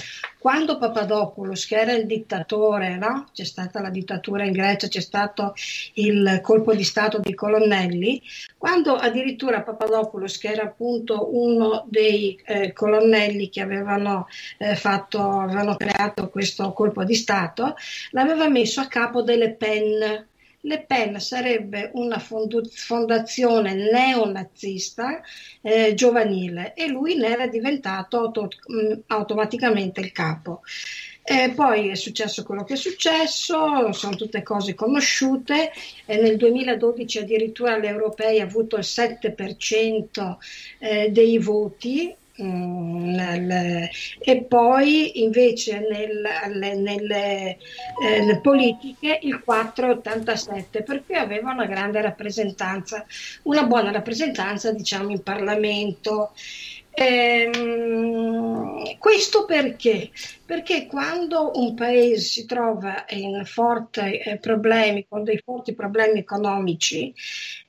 quando Papadopoulos, che era il dittatore, no? c'è stata la dittatura in Grecia, c'è stato il colpo di Stato di colonnelli, quando addirittura Papadopoulos, che era appunto uno dei eh, colonnelli che avevano, eh, fatto, avevano creato questo colpo di Stato, l'aveva messo a capo delle PEN, le Pen sarebbe una fondazione neonazista eh, giovanile e lui ne era diventato auto- mm, automaticamente il capo. E poi è successo quello che è successo, sono tutte cose conosciute. E nel 2012 addirittura l'Europei ha avuto il 7% eh, dei voti e poi invece nel, nelle, eh, nelle politiche il 4,87 perché aveva una grande rappresentanza, una buona rappresentanza diciamo in Parlamento. Ehm, questo perché? Perché quando un paese si trova in forti eh, problemi, con dei forti problemi economici,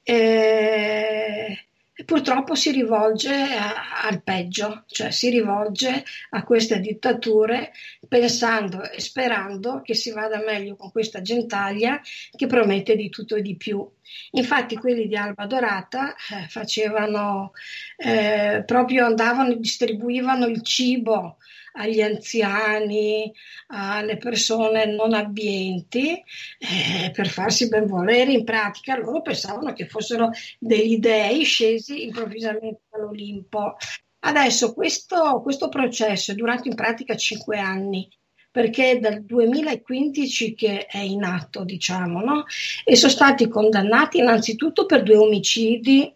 eh, purtroppo si rivolge a, al peggio, cioè si rivolge a queste dittature pensando e sperando che si vada meglio con questa gentaglia che promette di tutto e di più. Infatti quelli di Alba Dorata eh, facevano eh, proprio andavano e distribuivano il cibo agli anziani, alle persone non abbienti, eh, per farsi ben volere. In pratica loro pensavano che fossero degli dei scesi improvvisamente dall'Olimpo. Adesso questo, questo processo è durato in pratica cinque anni perché è dal 2015 che è in atto, diciamo, no? e sono stati condannati innanzitutto per due omicidi,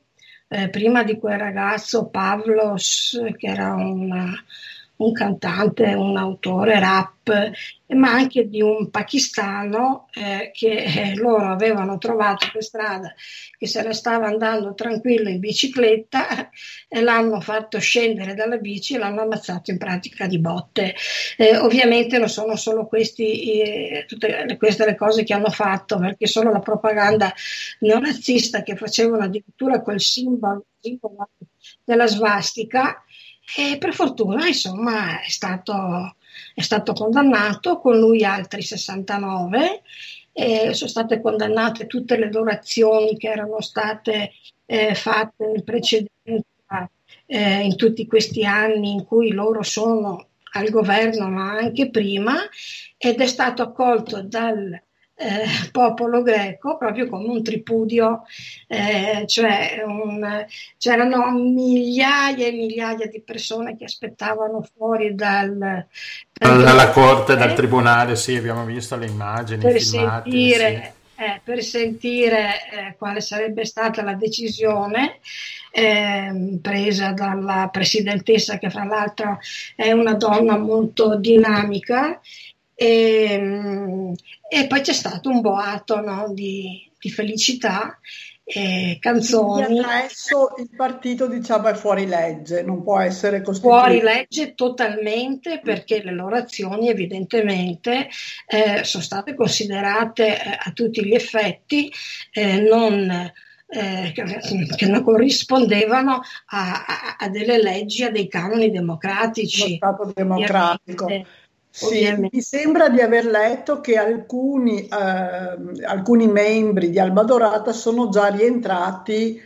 eh, prima di quel ragazzo Pavlos, che era una, un cantante, un autore rap, ma anche di un pakistano eh, che eh, loro avevano trovato per strada che se ne stava andando tranquillo in bicicletta e l'hanno fatto scendere dalla bici e l'hanno ammazzato in pratica di botte. Eh, ovviamente non sono solo questi, eh, tutte queste le cose che hanno fatto, perché solo la propaganda neonazista che facevano addirittura quel simbolo, simbolo della svastica e per fortuna, insomma, è stato, è stato condannato, con lui altri 69. Eh, sono state condannate tutte le loro azioni che erano state eh, fatte in precedenza eh, in tutti questi anni in cui loro sono al governo, ma anche prima, ed è stato accolto dal eh, popolo greco proprio come un tripudio, eh, cioè un, c'erano migliaia e migliaia di persone che aspettavano fuori dal, dal dalla corte, dal tribunale, sì, abbiamo visto le immagini, per filmati, sentire, sì. eh, per sentire eh, quale sarebbe stata la decisione. Eh, presa dalla presidentessa che fra l'altro è una donna molto dinamica e, ehm, e poi c'è stato un boato no, di, di, felicità, eh, canzoni. adesso il partito diciamo è fuori legge, non può essere costituito. Fuori legge totalmente perché le loro azioni evidentemente eh, sono state considerate eh, a tutti gli effetti eh, non eh, che non corrispondevano a, a, a, delle leggi, a dei canoni democratici. Lo Stato democratico. Sì, mi sembra di aver letto che alcuni, eh, alcuni membri di Alba Dorata sono già rientrati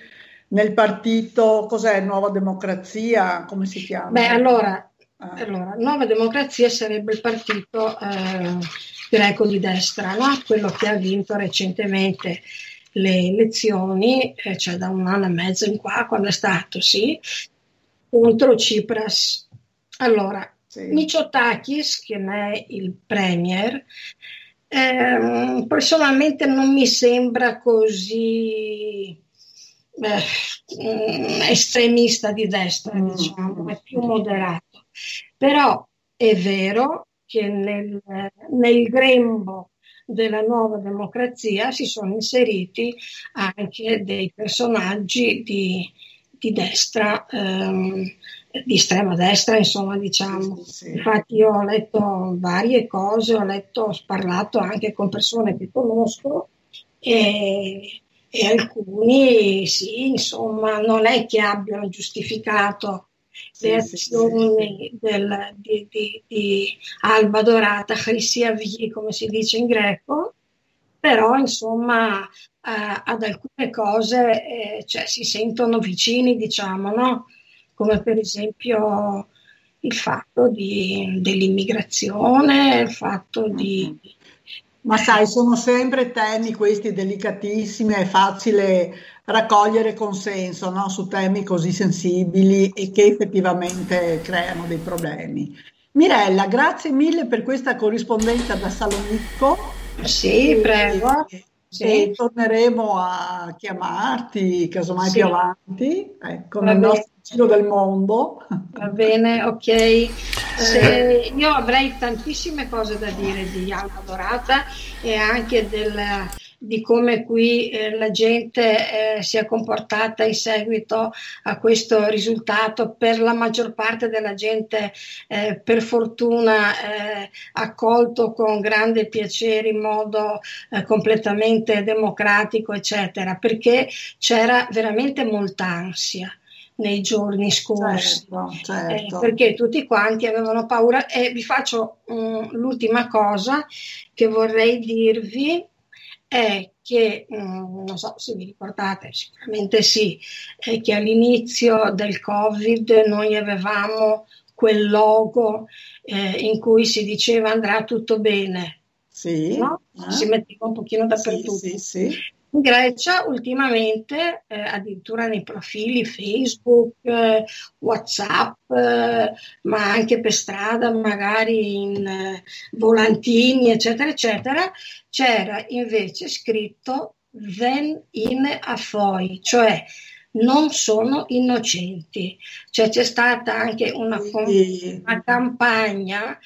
nel partito, cos'è, Nuova Democrazia, come si chiama? Beh, allora, ah. allora Nuova Democrazia sarebbe il partito eh, greco di destra, no? quello che ha vinto recentemente le elezioni, eh, cioè da un anno e mezzo in qua, quando è stato, sì, contro Tsipras. Allora, sì. Mitsotakis, che è il premier, eh, personalmente non mi sembra così eh, estremista di destra, mm. diciamo, è più moderato. Però è vero che nel, nel grembo della nuova democrazia si sono inseriti anche dei personaggi di, di destra. Ehm, di estrema destra, insomma, diciamo. Sì, sì. Infatti io ho letto varie cose, ho letto, ho parlato anche con persone che conosco e, e alcuni sì, insomma, non è che abbiano giustificato le azioni del, di, di, di, Alba Dorata, Christiavie, come si dice in greco, però insomma eh, ad alcune cose eh, cioè, si sentono vicini, diciamo, no? Come per esempio il fatto di, dell'immigrazione, il fatto di... Ma sai, sono sempre temi questi delicatissimi, è facile raccogliere consenso no? su temi così sensibili e che effettivamente creano dei problemi. Mirella, grazie mille per questa corrispondenza da Salonicco. Sì, prego. Sì. E torneremo a chiamarti casomai sì. più avanti, ecco, nel nostro giro del mondo. Va bene, ok. Eh, io avrei tantissime cose da dire di Alma Dorata e anche del, di come qui eh, la gente eh, si è comportata in seguito a questo risultato, per la maggior parte della gente eh, per fortuna eh, accolto con grande piacere in modo eh, completamente democratico, eccetera, perché c'era veramente molta ansia nei giorni scorsi, certo, certo. Eh, perché tutti quanti avevano paura. E vi faccio um, l'ultima cosa che vorrei dirvi è che, um, non so se vi ricordate, sicuramente sì, è che all'inizio del Covid noi avevamo quel logo eh, in cui si diceva andrà tutto bene. Sì, no? eh? si metteva un pochino dappertutto. Sì, sì, sì. In Grecia ultimamente, eh, addirittura nei profili Facebook, eh, WhatsApp, eh, ma anche per strada, magari in eh, volantini, eccetera, eccetera, c'era invece scritto then in affoi, cioè non sono innocenti. Cioè c'è stata anche una, una campagna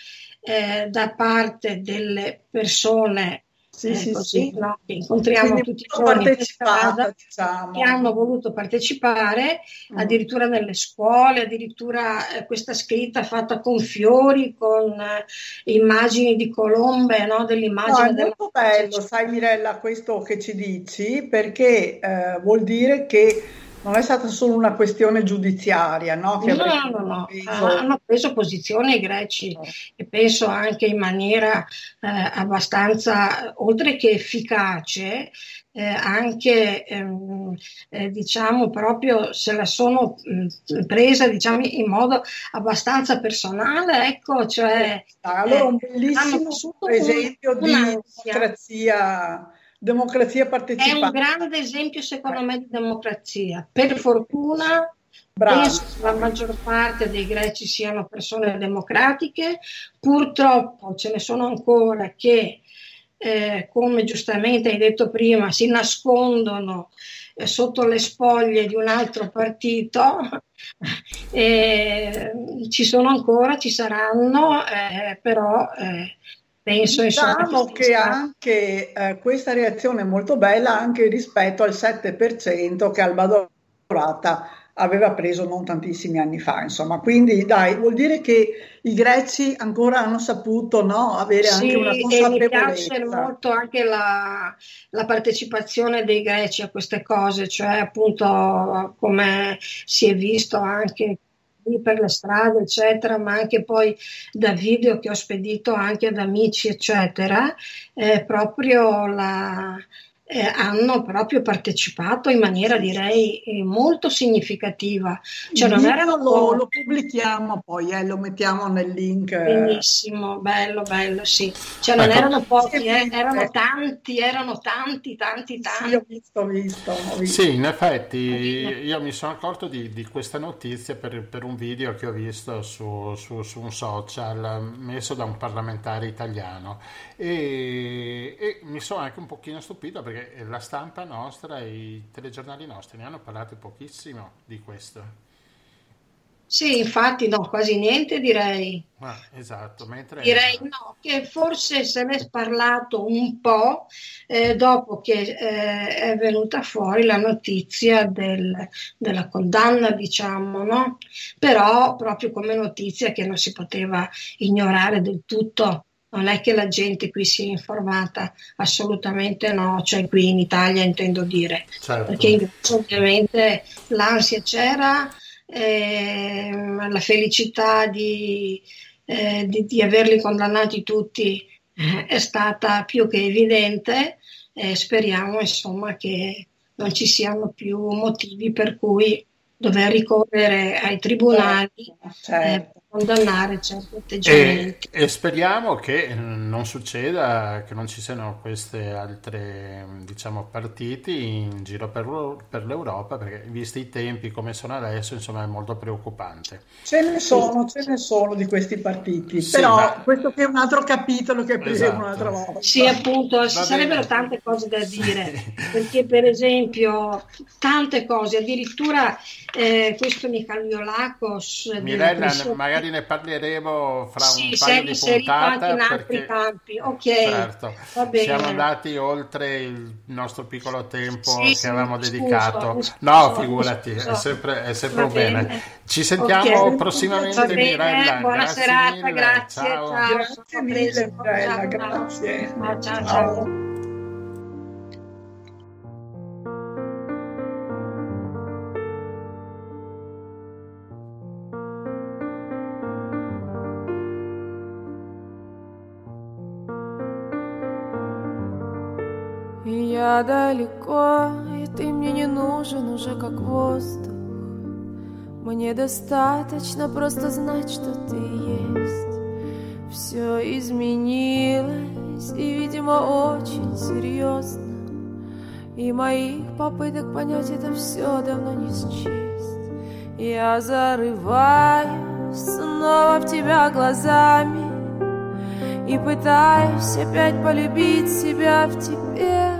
eh, da parte delle persone sì, sì, sì. No? incontriamo Quindi tutti i giorni diciamo. che hanno voluto partecipare mm. addirittura nelle scuole, addirittura eh, questa scritta fatta con fiori, con eh, immagini di colombe, no? dell'immagine. No, è molto bello, sai Mirella, questo che ci dici, perché eh, vuol dire che non è stata solo una questione giudiziaria, no? Che no, no, no, preso... hanno preso posizione i greci oh. e penso anche in maniera eh, abbastanza, oltre che efficace, eh, anche ehm, eh, diciamo proprio se la sono mh, presa diciamo in modo abbastanza personale ecco cioè allora un eh, bellissimo esempio di democrazia democrazia partecipante. È un grande esempio, secondo me, di democrazia. Per fortuna, Bravo. penso che la maggior parte dei greci siano persone democratiche. Purtroppo ce ne sono ancora che, eh, come giustamente hai detto prima, si nascondono eh, sotto le spoglie di un altro partito. Eh, ci sono ancora, ci saranno, eh, però eh, Penso diciamo che anche eh, questa reazione è molto bella anche rispetto al 7% che Alba Dorata aveva preso non tantissimi anni fa, insomma, quindi dai, vuol dire che i greci ancora hanno saputo no, avere sì, anche una consapevolezza. E mi piace molto anche la, la, partecipazione dei greci a queste cose, cioè appunto come si è visto anche per le strade, eccetera, ma anche poi da video che ho spedito anche ad amici, eccetera, eh, proprio la, eh, hanno proprio partecipato in maniera direi eh, molto significativa. Cioè, non erano lo, lo pubblichiamo poi, eh, lo mettiamo nel link. Benissimo, bello, bello, sì. Cioè non ecco. erano pochi, eh, erano tanti, erano tanti, tanti, tanti. Sì, ho visto, ho visto, ho visto. Sì, in effetti io mi sono accorto di, di questa notizia per, per, un video che ho visto su, su, su, un social messo da un parlamentare italiano e, e mi sono anche un pochino stupito perché la stampa nostra e i telegiornali nostri ne hanno parlato pochissimo di questo. Sì, infatti no, quasi niente direi. Ah, esatto, mentre... Direi no, che forse se ne è parlato un po' eh, dopo che eh, è venuta fuori la notizia del, della condanna, diciamo, no? Però proprio come notizia che non si poteva ignorare del tutto non è che la gente qui sia informata, assolutamente no, cioè qui in Italia intendo dire, certo. perché in ovviamente l'ansia c'era, eh, la felicità di, eh, di, di, averli condannati tutti eh, è stata più che evidente e speriamo insomma che non ci siano più motivi per cui dover ricorrere ai tribunali certo. Eh, condannare certi atteggiamenti. E, e, speriamo che non succeda, che non ci siano queste altre diciamo, partiti in giro per, per, l'Europa, perché visti i tempi come sono adesso, insomma, è molto preoccupante. Ce ne sono, ce ne sono di questi partiti, sì, però ma... questo è un altro capitolo che apriremo esatto. un'altra volta. Sì, appunto, ci sarebbero tante cose da dire, sì. perché per esempio tante cose, addirittura eh, questo Michaliolakos... Mirella, magari magari ne parleremo fra sì, un paio di puntate. in altri perché... campi, ok. Certo, siamo andati oltre il nostro piccolo tempo sì, che avevamo scuso, dedicato. Scuso, no, figurati, scuso. è sempre, è sempre bene. bene. Ci sentiamo okay. prossimamente, Mirella. Buona grazie serata, mille. grazie. Ciao. ciao. Grazie mille, Mirella, grazie. ciao. ciao. ciao. Далеко, и ты мне не нужен уже как воздух. Мне достаточно просто знать, что ты есть. Все изменилось, и, видимо, очень серьезно. И моих попыток понять это все давно не счесть. Я зарываюсь снова в тебя глазами И пытаюсь опять полюбить себя в тебе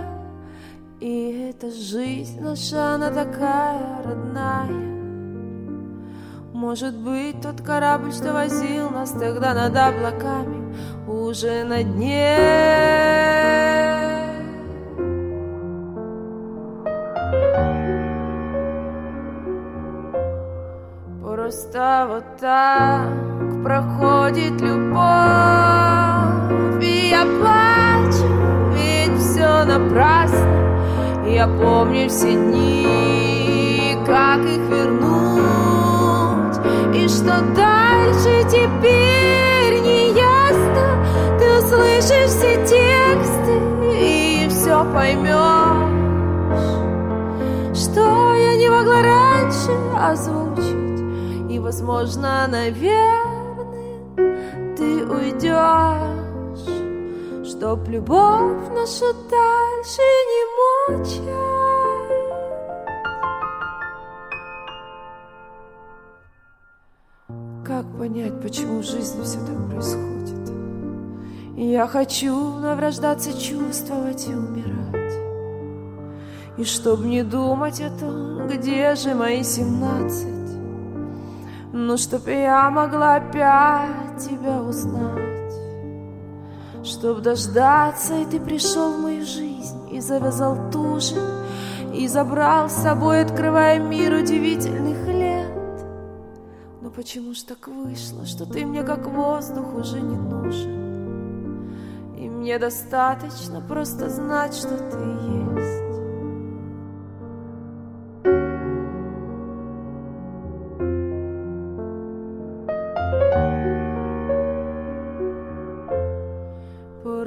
И эта жизнь наша, она такая родная может быть, тот корабль, что возил нас тогда над облаками, уже на дне. Просто вот так проходит любовь, и я плачу, ведь все напрасно. Я помню все дни, как их вернуть. И что дальше теперь не ясно. Ты услышишь все тексты и все поймешь Что я не могла раньше озвучить. И, возможно, наверное, ты уйдешь Чтоб любовь нашу дальше не мучать Как понять, почему в жизни все так происходит? Я хочу наврождаться, чувствовать и умирать. И чтоб не думать о том, где же мои семнадцать, Ну, чтоб я могла опять тебя узнать. Чтоб дождаться, и ты пришел в мою жизнь И завязал туже, и забрал с собой, Открывая мир удивительных лет почему ж так вышло, что ты мне как воздух уже не нужен? И мне достаточно просто знать, что ты есть.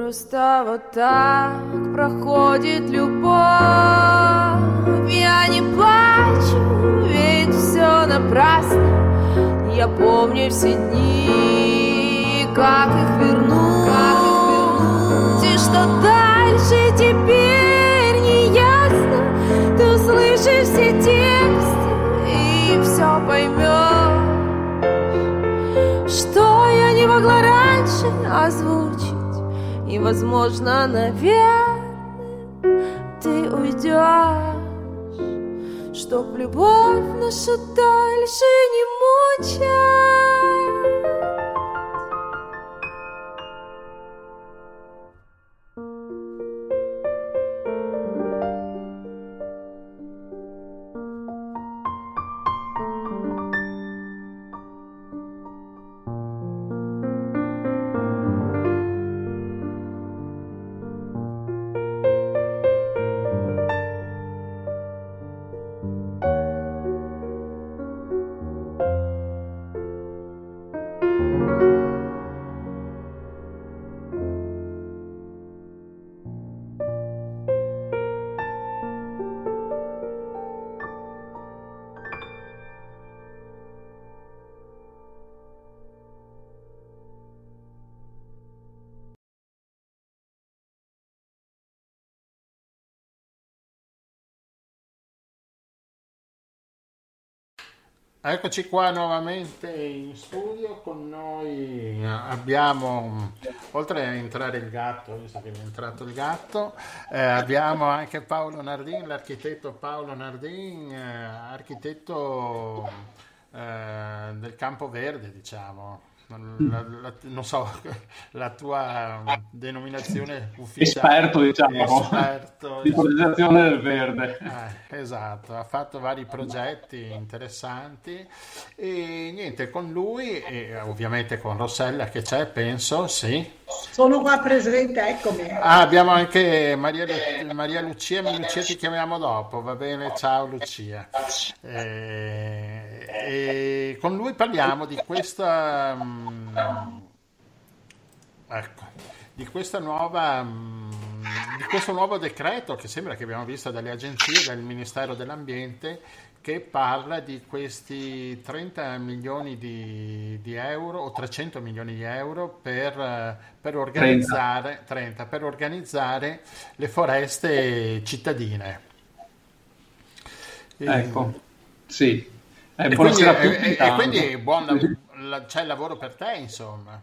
Просто вот так проходит любовь Я не плачу, ведь все напрасно я помню все дни, как их вернуть, как. И что дальше теперь не ясно. Ты услышишь все тексты и все поймешь, что я не могла раньше озвучить. И, возможно, наверное, ты уйдешь чтоб любовь наша дальше не мучать. Eccoci qua nuovamente in studio, con noi abbiamo, oltre a entrare il gatto, visto che è entrato il gatto, eh, abbiamo anche Paolo Nardin, l'architetto Paolo Nardin, eh, architetto eh, del campo verde, diciamo. La, la, non so la tua denominazione ufficiale. Esperto diciamo. Esperto, di progettazione del verde. Eh, esatto ha fatto vari progetti interessanti. E niente con lui e ovviamente con Rossella che c'è penso sì. Sono qua presente eccomi. Ah, abbiamo anche Maria, Maria Lucia Lucia ti chiamiamo dopo va bene? Ciao Lucia. Eh, e con lui parliamo di questa mm, ecco, di questa nuova di questo nuovo decreto che sembra che abbiamo visto dalle agenzie del Ministero dell'Ambiente che parla di questi 30 milioni di, di euro o 300 milioni di euro per, per, organizzare, 30. 30, per organizzare le foreste cittadine. Ecco, sì. Eh, e, quindi, e, e, quindi buon, la, c'è il lavoro per te, insomma.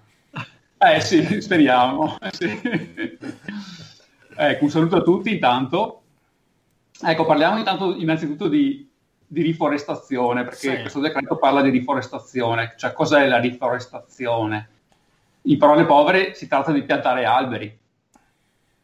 Eh sì, speriamo. Eh, sì. Ecco, un saluto a tutti intanto. Ecco, parliamo intanto innanzitutto di, di riforestazione, perché sì. questo decreto parla di riforestazione, cioè cos'è la riforestazione? In parole povere si tratta di piantare alberi.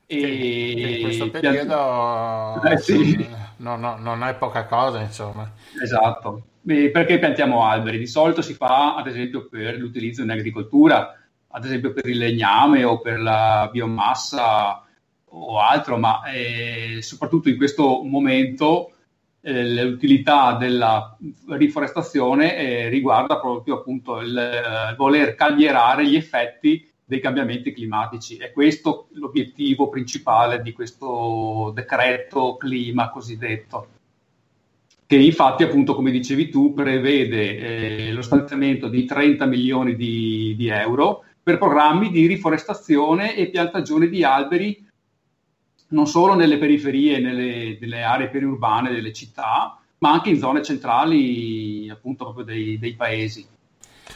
E in questo periodo eh, sì. no, no, non è poca cosa, insomma. Esatto. E perché piantiamo alberi? Di solito si fa, ad esempio, per l'utilizzo in agricoltura, ad esempio per il legname o per la biomassa o altro, ma eh, soprattutto in questo momento eh, l'utilità della riforestazione eh, riguarda proprio appunto il eh, voler calmierare gli effetti dei cambiamenti climatici. È questo l'obiettivo principale di questo decreto clima cosiddetto che infatti, appunto, come dicevi tu, prevede eh, lo stanziamento di 30 milioni di, di, euro per programmi di riforestazione e piantagione di alberi non solo nelle periferie, nelle, nelle aree periurbane delle città, ma anche in zone centrali, appunto, proprio dei, dei paesi.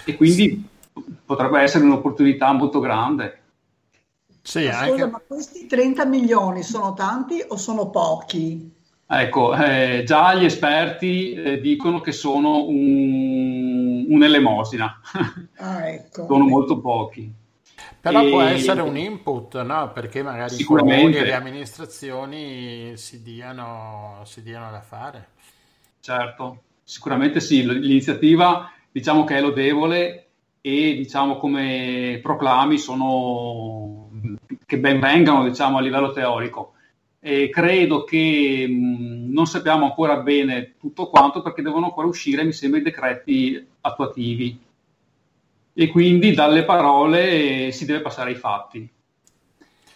E quindi potrebbe essere un'opportunità molto grande. Sì, ma, anche... ma questi 30 milioni sono tanti o sono pochi? Ecco, eh, già gli esperti eh, dicono che sono un, un'elemosina, ah, ecco. sono molto pochi. Però e... può essere un input, no? Perché magari i comuni e le amministrazioni si diano, si diano da fare. Certo, sicuramente sì, l'iniziativa diciamo che è lodevole e diciamo come proclami sono che ben vengano diciamo a livello teorico e credo che mh, non sappiamo ancora bene tutto quanto perché devono ancora uscire, mi sembra, i decreti attuativi. E quindi dalle parole si deve passare ai fatti.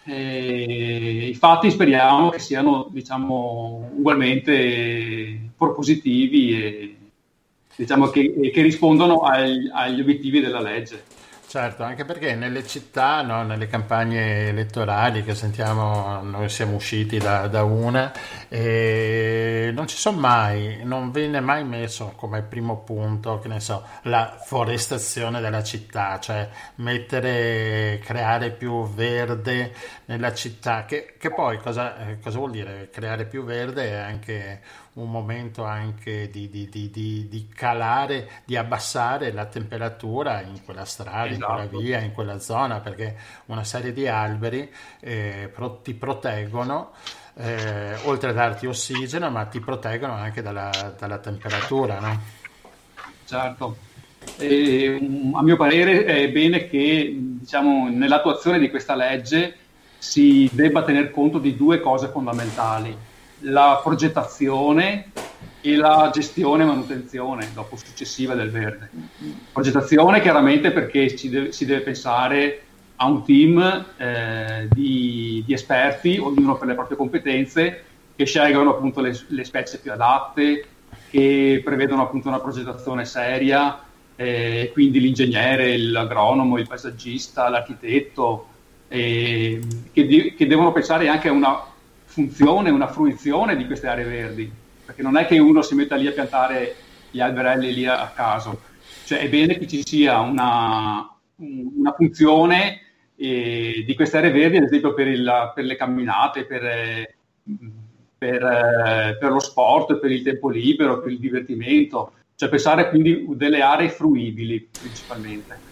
E I fatti speriamo che siano, diciamo, ugualmente propositivi e diciamo, che, che rispondano agli, agli obiettivi della legge. Certo, anche perché nelle città, no, nelle campagne elettorali che sentiamo, noi siamo usciti da, da una, non ci sono mai, non viene mai messo come primo punto, che ne so, la forestazione della città, cioè mettere, creare più verde nella città, che, che poi cosa, cosa vuol dire? Creare più verde è anche un momento anche di, di, di, di, calare, di abbassare la temperatura in quella strada, esatto. in quella esatto. via, in quella zona, perché una serie di alberi eh, pro, ti proteggono. Eh, oltre a darti ossigeno, ma ti proteggono anche dalla, dalla temperatura, no? Certo. E, a mio parere è bene che diciamo, nell'attuazione di questa legge si debba tener conto di due cose fondamentali la progettazione e la gestione e manutenzione dopo successiva del verde. Progettazione chiaramente perché si deve, si deve pensare a un team eh, di, di, esperti, ognuno per le proprie competenze, che scelgono appunto le, le specie più adatte, che prevedono appunto una progettazione seria, eh, quindi l'ingegnere, l'agronomo, il paesaggista, l'architetto, eh, che, di, che devono pensare anche a una funzione, una fruizione di queste aree verdi, perché non è che uno si metta lì a piantare gli alberelli lì a, caso, cioè è bene che ci sia una, una funzione eh, di queste aree verdi, ad esempio per, il, per le camminate, per, per, per, lo sport, per il tempo libero, per il divertimento, cioè pensare quindi delle aree fruibili principalmente.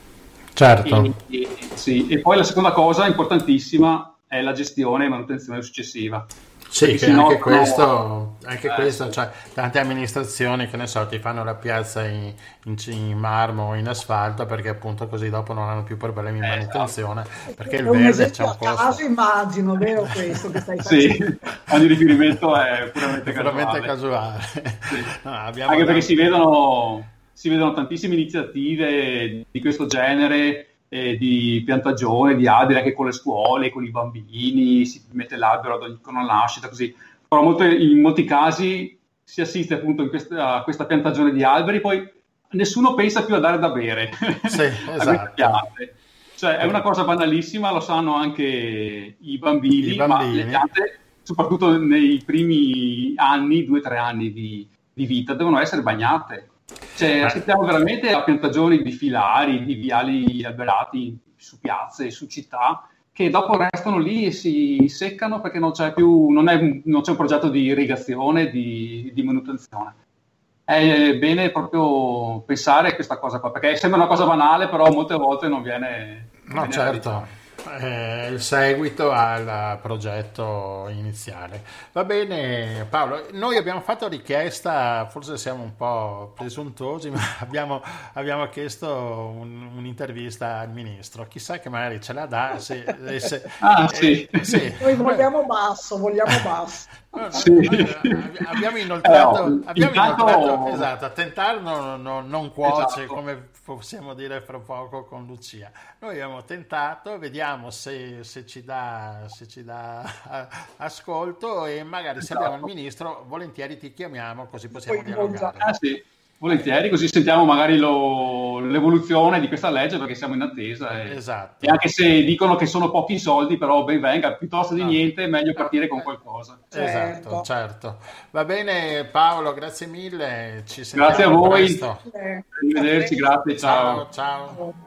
Certo. E, e, sì. e poi la seconda cosa importantissima è la gestione e manutenzione successiva. Sì, che anche, questo, anche eh, questo, cioè, tante amministrazioni che ne so, ti fanno la piazza in, in, in, marmo o in asfalto perché appunto così dopo non hanno più problemi di eh, manutenzione esatto. perché il verde c'è un po'. caso immagino, vero questo che stai facendo? sì, ogni riferimento è puramente, puramente casuale. casuale. Sì. No, anche da... perché si vedono, si vedono tantissime iniziative di questo genere eh, di piantagione, di alberi anche con le scuole, con i bambini, si mette l'albero con la nascita, così. Però molte, in molti casi si assiste appunto questa, a questa piantagione di alberi, poi nessuno pensa più a dare da bere sì, esatto. Cioè, è una cosa banalissima, lo sanno anche i bambini, I bambini. ma le piante, soprattutto nei primi anni, due o tre anni di, di vita, devono essere bagnate. Cioè, assistiamo veramente a piantagioni di filari, di viali alberati su piazze, su città, che dopo restano lì e si seccano perché non c'è più non, è, non c'è un progetto di irrigazione, di, di, manutenzione. È bene proprio pensare a questa cosa qua, perché sembra una cosa banale, però molte volte non viene... No, certo eh, il seguito al progetto iniziale. Va bene Paolo, noi abbiamo fatto richiesta, forse siamo un po' presuntuosi, ma abbiamo, abbiamo chiesto un, un'intervista al ministro, chissà che magari ce la dà. Se, se, ah, eh, sì. sì. Noi vogliamo basso, vogliamo basso. sì. abbiamo inoltrato, eh, no, abbiamo intanto... inoltrato esatto, a tentare non, non, non cuoce esatto. come possiamo dire fra poco con Lucia. Noi abbiamo tentato, vediamo se, se, ci, dà, se ci dà ascolto e magari se abbiamo il ministro volentieri ti chiamiamo così possiamo dialogare. Ah, sì volentieri, così sentiamo magari lo, l'evoluzione di questa legge perché siamo in attesa. E, esatto. e, anche se dicono che sono pochi soldi, però ben venga, piuttosto di no. niente, è meglio partire con qualcosa. Esatto, certo. certo. Va bene Paolo, grazie mille. Ci sentiamo grazie a voi. Presto. Arrivederci, grazie, ciao. ciao. ciao.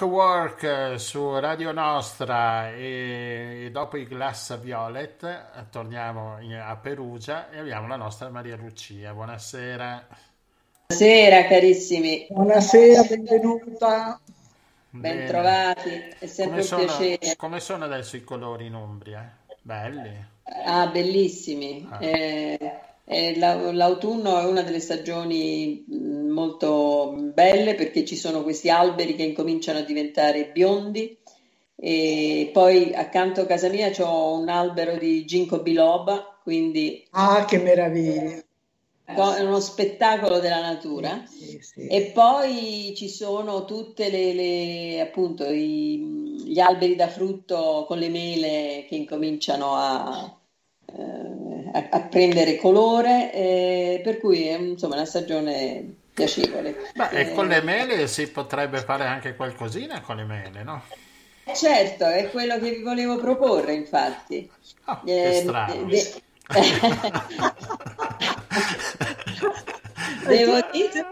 Clockwork su Radio Nostra e, e dopo i Glass Violet eh, torniamo in, a Perugia e abbiamo la nostra Maria Lucia. Buonasera. Buonasera carissimi. Buonasera, benvenuta. Bentrovati, è sempre come un sono, piacere. Come sono adesso i colori in Umbria? Belli. Ah, bellissimi. Ah. Eh, eh, la- l'autunno è una delle stagioni molto belle perché ci sono questi alberi che incominciano a diventare biondi e poi accanto a casa mia c'ho un albero di ginkgo biloba, quindi Ah, che meraviglia. co- è uno spettacolo della natura. Sì, sì. E poi ci sono tutte le, le- appunto i- gli alberi da frutto con le mele che incominciano a, eh, a- a prendere colore, eh, per cui è insomma una stagione piacevole. Beh, e Eh, con le mele si potrebbe fare anche qualcosina con le mele, no? Certo, è quello che vi volevo proporre, infatti. Che Eh, strano. de- Devo dire...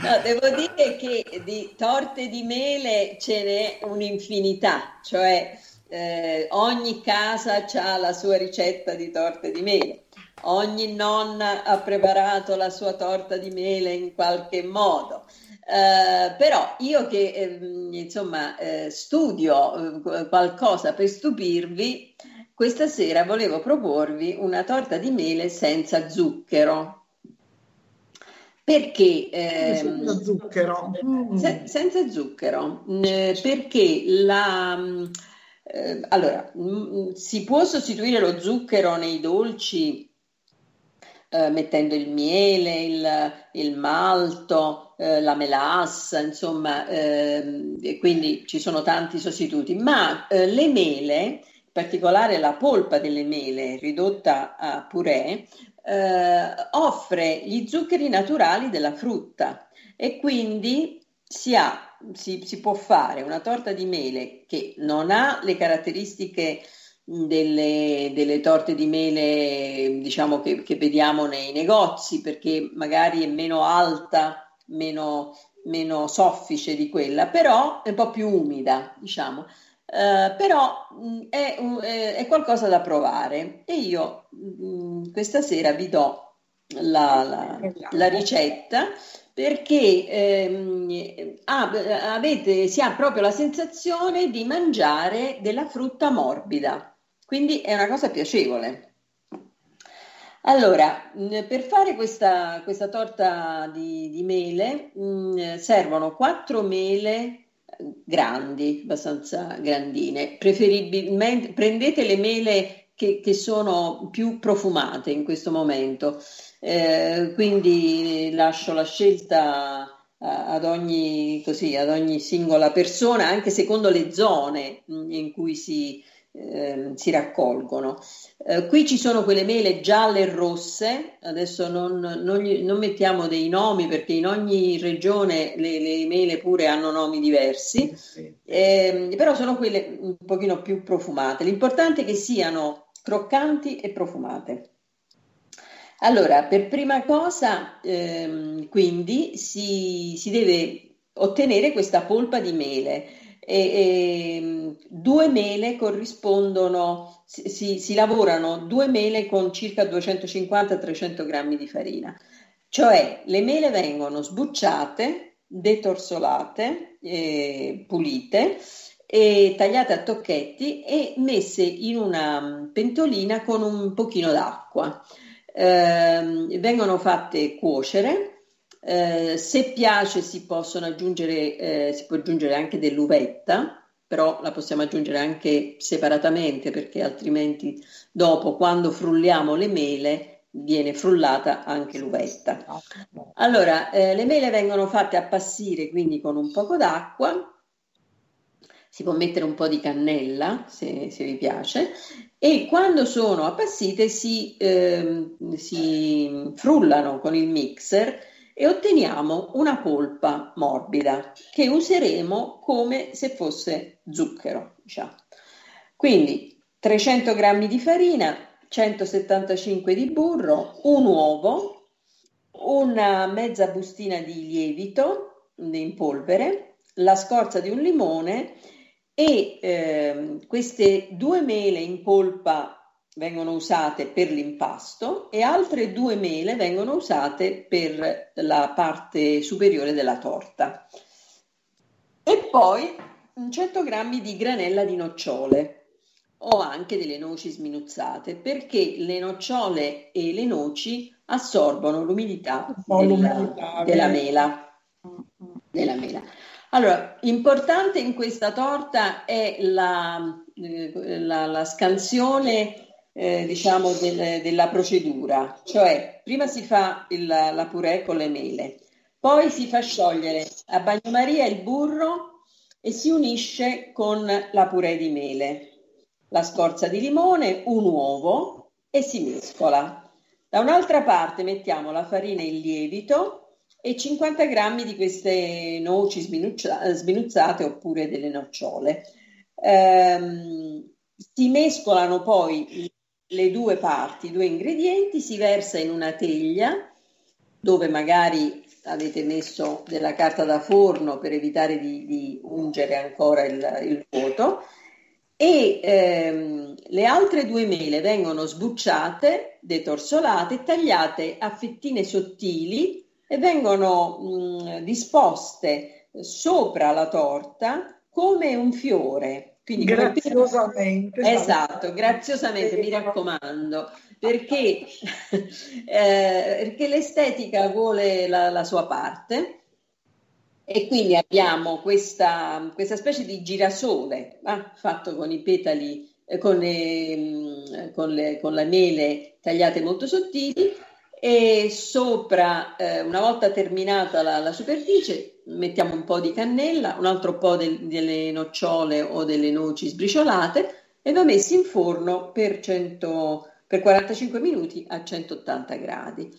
No, devo dire che di torte di mele ce n'è un'infinità, cioè eh, ogni casa ha la sua ricetta di torte di mele, ogni nonna ha preparato la sua torta di mele in qualche modo. Eh, però io che ehm, insomma eh, studio eh, qualcosa per stupirvi, questa sera volevo proporvi una torta di mele senza zucchero. Perché ehm, Senza zucchero. Se- senza zucchero, eh, perché la, eh, allora, mm, si può sostituire lo zucchero nei dolci eh, mettendo il miele, il, il malto, eh, la melassa, insomma, ehm, quindi ci sono tanti sostituti, ma eh, le mele, in particolare la polpa delle mele ridotta a purè, eh, offre gli zuccheri naturali della frutta e quindi si, ha, si, si può fare una torta di mele che non ha le caratteristiche delle, delle torte di mele, diciamo che, che vediamo nei negozi, perché magari è meno alta, meno, meno soffice di quella, però è un po' più umida, diciamo. Eh, però mh, è, un- è- qualcosa da provare e io mh, questa sera vi do la, la- la ricetta perché ehm, ah, avete, si ha proprio la sensazione di mangiare della frutta morbida, quindi è una cosa piacevole. Allora, per fare questa, questa torta di, di mele mh, servono quattro mele grandi, abbastanza grandine. Preferibilmente prendete le mele che, che sono più profumate in questo momento, Eh, quindi lascio la scelta ad ogni, così, ad ogni singola persona, anche secondo le zone mh, in cui si, ehm, si raccolgono. Eh, qui ci sono quelle mele gialle e rosse, adesso non, non gli- non mettiamo dei nomi perché in ogni regione le, le mele pure hanno nomi diversi, Ehm, però sono quelle un pochino più profumate. L'importante è che siano croccanti e profumate. Allora, per prima cosa, ehm, quindi si, si deve ottenere questa polpa di mele. E, ehm, due mele corrispondono, si, si- si lavorano due mele con circa 250-300 grammi di farina, cioè le mele vengono sbucciate, detorsolate, eh, pulite e tagliate a tocchetti e messe in una mm, pentolina con un pochino d'acqua. Ehm, vengono fatte cuocere. Eh, se piace si possono aggiungere, eh, si può aggiungere anche dell'uvetta, però la possiamo aggiungere anche separatamente perché altrimenti dopo quando frulliamo le mele viene frullata anche l'uvetta. Allora, eh, le mele vengono fatte appassire quindi con un poco d'acqua, si può mettere un po' di cannella se, se vi piace e quando sono appassite si, ehm, si frullano con il mixer e otteniamo una polpa morbida che useremo come se fosse zucchero, diciamo. Quindi 300 grammi di farina, 175 di burro, un uovo, una mezza bustina di lievito, in polvere, la scorza di un limone e eh, queste due mele in polpa vengono usate per l'impasto e altre due mele vengono usate per la parte superiore della torta. E poi 100 g di granella di nocciole o anche delle noci sminuzzate perché le nocciole e le noci assorbono l'umidità, della, della mela. Della mela. Allora, importante in questa torta è la, eh, la, la scansione eh, diciamo del, della procedura, cioè prima si fa il, la purè con le mele, poi si fa sciogliere a bagnomaria il burro e si unisce con la purè di mele, la scorza di limone, un uovo e si mescola. Da un'altra parte mettiamo la farina in lievito e 50 grammi di queste noci sminuzzate oppure delle nocciole. Ehm, si mescolano poi le due parti, i due ingredienti, si versa in una teglia dove magari avete messo della carta da forno per evitare di, di ungere ancora il, il vuoto e ehm, le altre due mele vengono sbucciate, detorsolate, tagliate a fettine sottili e vengono mh, disposte sopra la torta come un fiore quindi graziosamente. Esatto, graziosamente, mi raccomando, perché, eh, perché l'estetica vuole la, la, sua parte e quindi abbiamo questa, questa specie di girasole ah, fatto con i petali, eh, con, le, con, le, con le mele tagliate molto sottili e sopra, eh, una volta terminata la, la, superficie, mettiamo un po' di cannella, un altro po' del, delle nocciole o delle noci sbriciolate e va messo in forno per, 100, per 45 minuti a 180 gradi.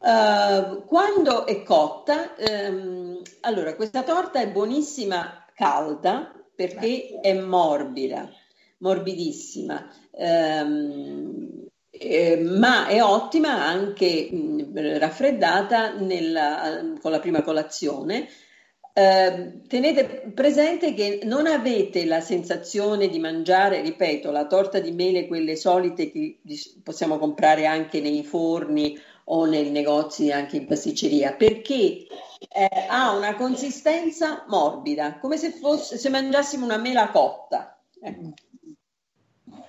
Uh, quando è cotta, um, allora questa torta è buonissima calda perché è morbida, morbidissima. Um, eh, ma è ottima anche mh, raffreddata nella, con la prima colazione. Eh, tenete presente che non avete la sensazione di mangiare, ripeto, la torta di mele, quelle solite che possiamo comprare anche nei forni o nei negozi, anche in pasticceria, perché eh, ha una consistenza morbida, come se, fosse, se mangiassimo una mela cotta. Ecco.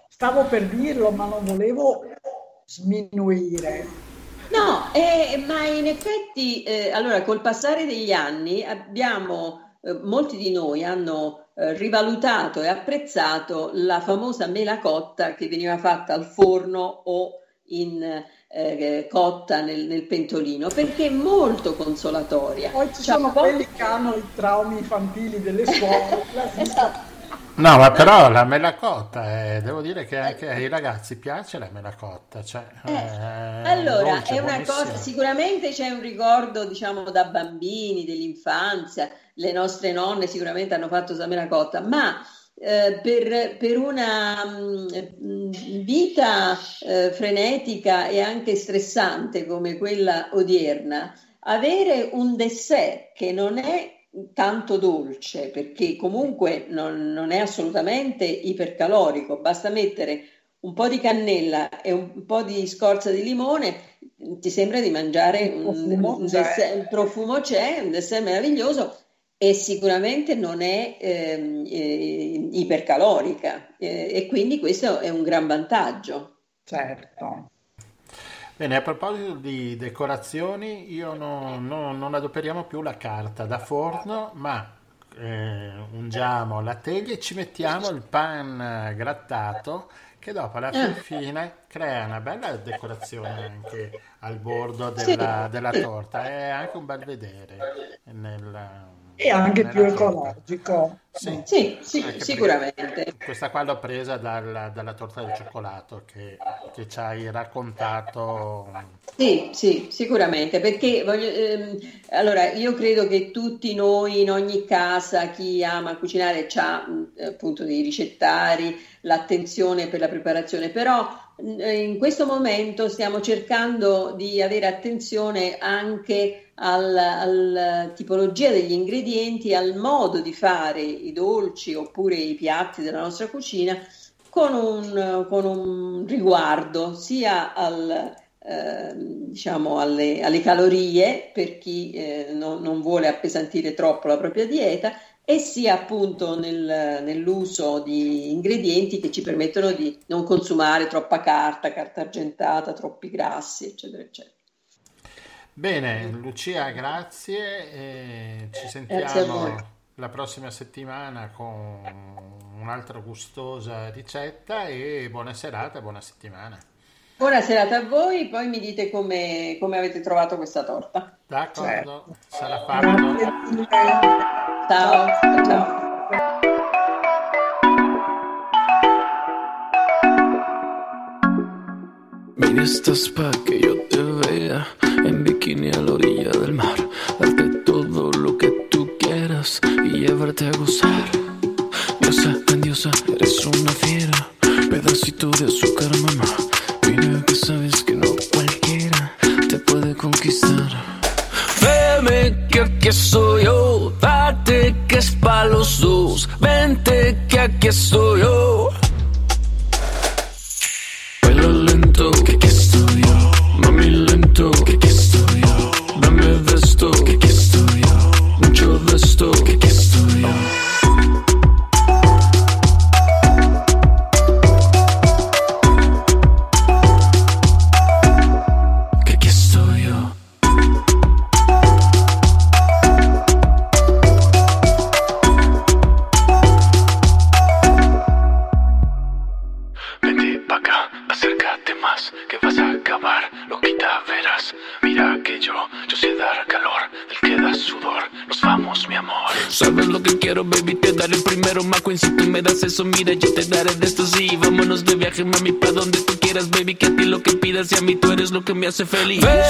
Stavo per dirlo, ma non volevo sminuire. No, eh, ma in effetti, eh, allora, col passare degli anni abbiamo, eh, molti di noi hanno eh, rivalutato e apprezzato la famosa mela cotta che veniva fatta al forno o in eh, cotta nel, nel, pentolino perché è molto consolatoria. Poi ci cioè, sono quelli che hanno i traumi infantili delle scuole. esatto. No, ma però la melacotta, eh, devo dire che anche ai ragazzi piace la melacotta. Cioè, eh, eh, allora, dolce, è una cosa, sicuramente c'è un ricordo, diciamo, da bambini, dell'infanzia, le nostre nonne sicuramente hanno fatto la melacotta, ma eh, per, per, una mh, mm, vita eh, frenetica e anche stressante come quella odierna, avere un dessert che non è tanto dolce perché comunque non, non, è assolutamente ipercalorico, basta mettere un po' di cannella e un po' di scorza di limone, ti sembra di mangiare un, profumo, un, dessert, un profumo c'è, un dessert meraviglioso e sicuramente non è eh, eh, ipercalorica eh, e quindi questo è un gran vantaggio. Certo. Bene, a proposito di decorazioni, io no, no, non adoperiamo più la carta da forno, ma eh, ungiamo la teglia e ci mettiamo il pan grattato che dopo alla ah. fine crea una bella decorazione anche al bordo della, della torta. È anche un bel vedere nel, e anche più ecologico. Sì, sì, sì sicuramente. Questa qua l'ho presa dal, dalla torta del cioccolato che, che, ci hai raccontato. Sì, sì, sicuramente, perché voglio, ehm, allora io credo che tutti noi in ogni casa, chi ama cucinare, ha appunto dei ricettari, l'attenzione per la preparazione, però in questo momento stiamo cercando di avere attenzione anche alla tipologia degli ingredienti, al modo di fare i dolci oppure i piatti della nostra cucina con un, con un riguardo sia al, eh, diciamo alle, alle, calorie per chi eh, no, non vuole appesantire troppo la propria dieta e sia appunto nel, nell'uso di ingredienti che ci permettono di non consumare troppa carta, carta argentata, troppi grassi, eccetera, eccetera. Bene, Lucia, grazie. E ci sentiamo la prossima settimana con un'altra gustosa ricetta e buona serata, buona settimana. Buona serata a voi, poi mi dite come, come avete trovato questa torta. D'accordo, certo. sarà fatto. Ciao, ciao. Mira, estás pa' que yo te vea en bikini a la orilla del mar, darte todo lo que tú quieras y llevarte a gozar. Diosa, grandiosa, eres una fiera, pedacito de azúcar, mamá. Eres lo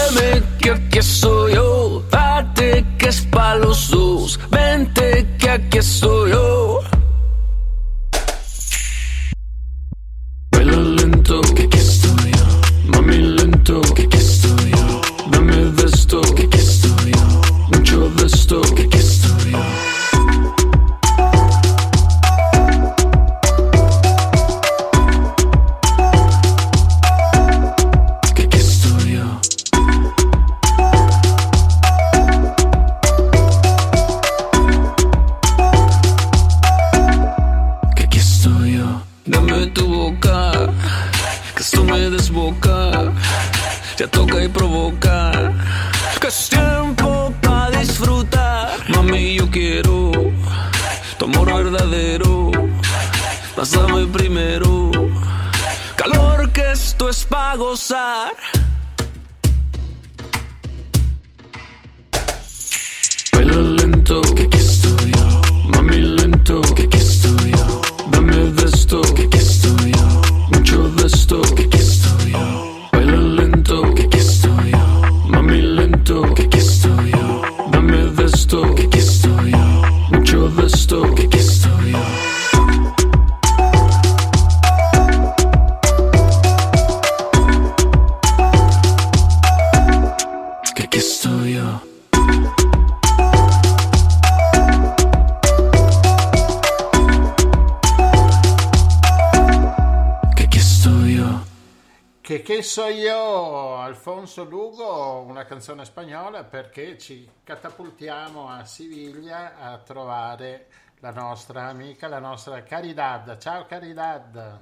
spagnola perché ci catapultiamo a Siviglia a trovare la nostra amica, la nostra Caridad. Ciao Caridad.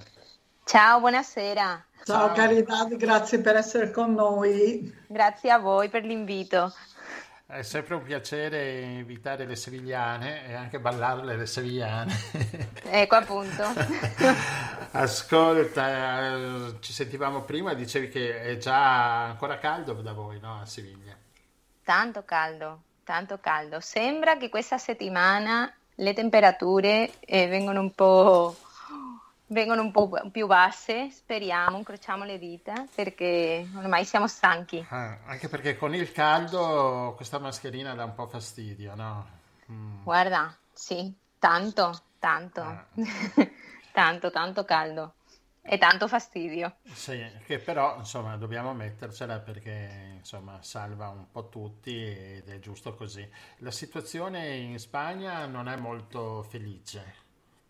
Ciao, buonasera. Ciao Caridad, grazie per essere con noi. Grazie a voi per l'invito. È sempre un piacere invitare le sevigliane e anche ballarle le sevigliane. Ecco appunto. Ascolta, eh, ci sentivamo prima, dicevi che è già ancora caldo da voi, no? A Siviglia. Tanto caldo, tanto caldo. Sembra che questa settimana le temperature eh, vengono un po', vengono un po' più basse, speriamo, incrociamo le dita, perché ormai siamo stanchi. Ah, anche perché con il caldo questa mascherina dà un po' fastidio, no? Mm. Guarda, sì, tanto, tanto, Ah. tanto, tanto caldo. E tanto fastidio. Sì, che però insomma dobbiamo mettercela perché insomma salva un po' tutti ed è giusto così. La situazione in Spagna non è molto felice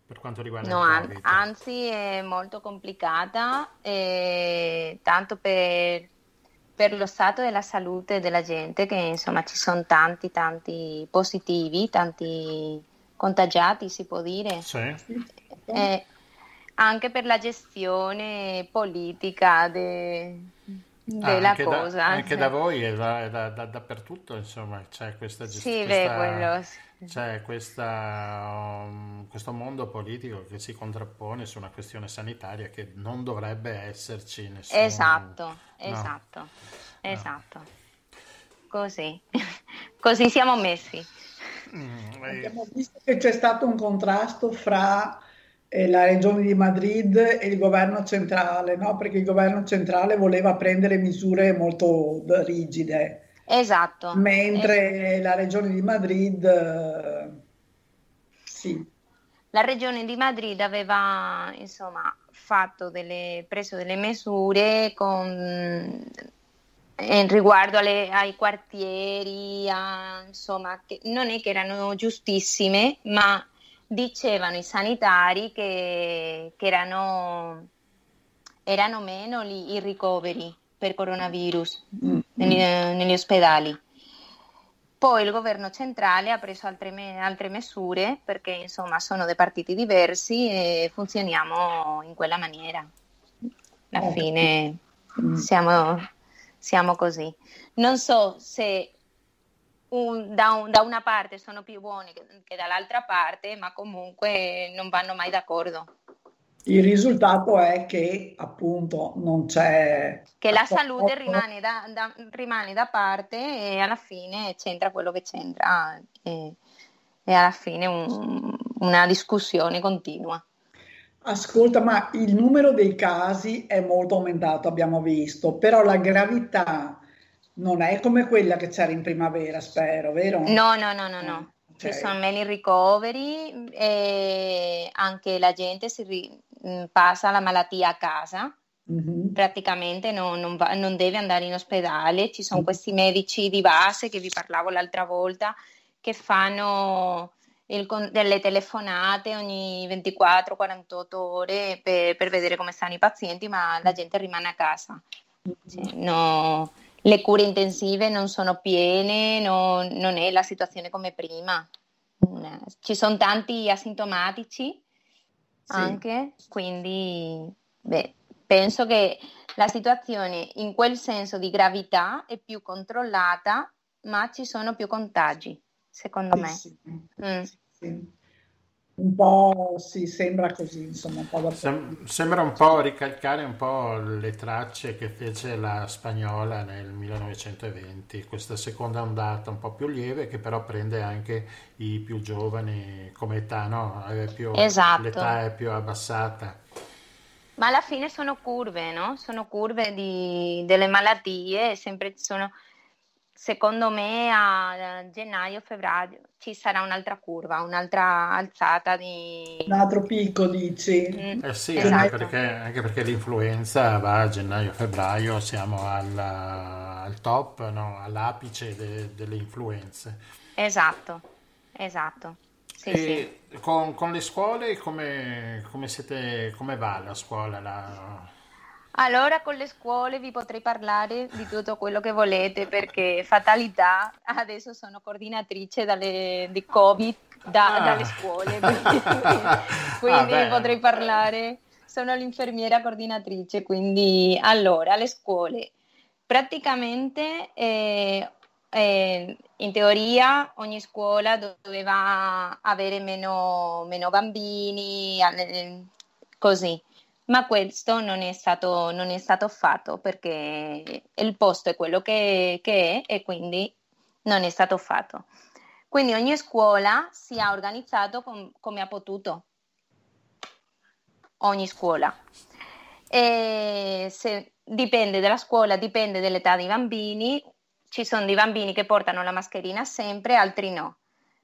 per quanto riguarda no, il Covid. Anzi è molto complicata, eh, tanto per, per, lo stato della salute della gente che insomma ci sono tanti tanti positivi, tanti contagiati si può dire. Sì. Eh, anche per la gestione politica de, della ah, anche cosa. Da, anche da voi è, da, da, dappertutto, insomma, c'è questa gestione. Sì, beh, quello sì. C'è questa, um, questo mondo politico che si contrappone su una questione sanitaria che non dovrebbe esserci nessuno. Esatto, no. esatto, esatto. No. Così, così siamo messi. Mm, Abbiamo visto che c'è stato un contrasto fra la regione di Madrid e il governo centrale, no? perché il governo centrale voleva prendere misure molto rigide. Esatto. Mentre esatto. la regione di Madrid, eh, sì. La regione di Madrid aveva insomma fatto delle, preso delle misure con, in riguardo alle, ai quartieri, a, insomma, che non è che erano giustissime, ma dicevano i sanitari che, che erano, erano, meno i ricoveri per coronavirus mm. negli, negli, ospedali. Poi il governo centrale ha preso altre, me, altre misure perché insomma sono dei partiti diversi e funzioniamo in quella maniera. Alla fine mm. siamo, siamo così. Non so se un, da, un, da, una parte sono più buoni che, che, dall'altra parte, ma comunque non vanno mai d'accordo. Il risultato è che appunto non c'è... Che la salute rimane da, da, rimane da parte e alla fine c'entra quello che c'entra e, e alla fine un, una discussione continua. Ascolta, ma il numero dei casi è molto aumentato, abbiamo visto, però la gravità non è come quella che c'era in primavera, spero, vero? No, no, no, no, no. Okay. Ci sono meno ricoveri e anche la gente si ri- mm, passa la malattia a casa. Mm-hmm. Praticamente non, non, va, non, deve andare in ospedale. Ci sono mm-hmm. questi medici di base che vi parlavo l'altra volta che fanno il, delle telefonate ogni 24-48 ore per, per, vedere come stanno i pazienti, ma la gente rimane a casa. Cioè, no, le cure intensive non sono piene, no, non è la situazione come prima. Ci sono tanti asintomatici sì. anche, quindi beh, penso che la situazione in quel senso di gravità è più controllata, ma ci sono più contagi, secondo sì, me. Sì. Mm un po' si sembra così, insomma, un po' Sem- sembra un po' ricalcare un po' le tracce che fece la spagnola nel 1920, questa seconda ondata un po' più lieve che però prende anche i più giovani come età, no? Più, esatto. L'età è più abbassata. Ma alla fine sono curve, no? Sono curve di, delle malattie, sempre sono secondo me a gennaio-febbraio ci sarà un'altra curva, un'altra alzata di... Un altro picco, dici? Mm, eh sì, esatto. anche, perché, anche, perché, l'influenza va a gennaio-febbraio, siamo alla, al top, no? all'apice de, delle influenze. Esatto, esatto. Sì, e sì. Con, con, le scuole come, come, siete, come va la scuola? La allora con le scuole vi potrei parlare di tutto quello che volete perché fatalità, adesso sono coordinatrice dalle, di Covid da, ah. dalle scuole, quindi, quindi ah, potrei parlare, sono l'infermiera coordinatrice, quindi allora le scuole. Praticamente eh, eh, in teoria ogni scuola doveva avere meno, meno bambini, così ma questo non è stato, non è stato fatto perché il posto è quello che, che è e quindi non è stato fatto. Quindi ogni scuola si è organizzato com, come ha potuto, ogni scuola. Se, dipende dalla scuola, dipende dall'età dei bambini, ci sono dei bambini che portano la mascherina sempre, altri no.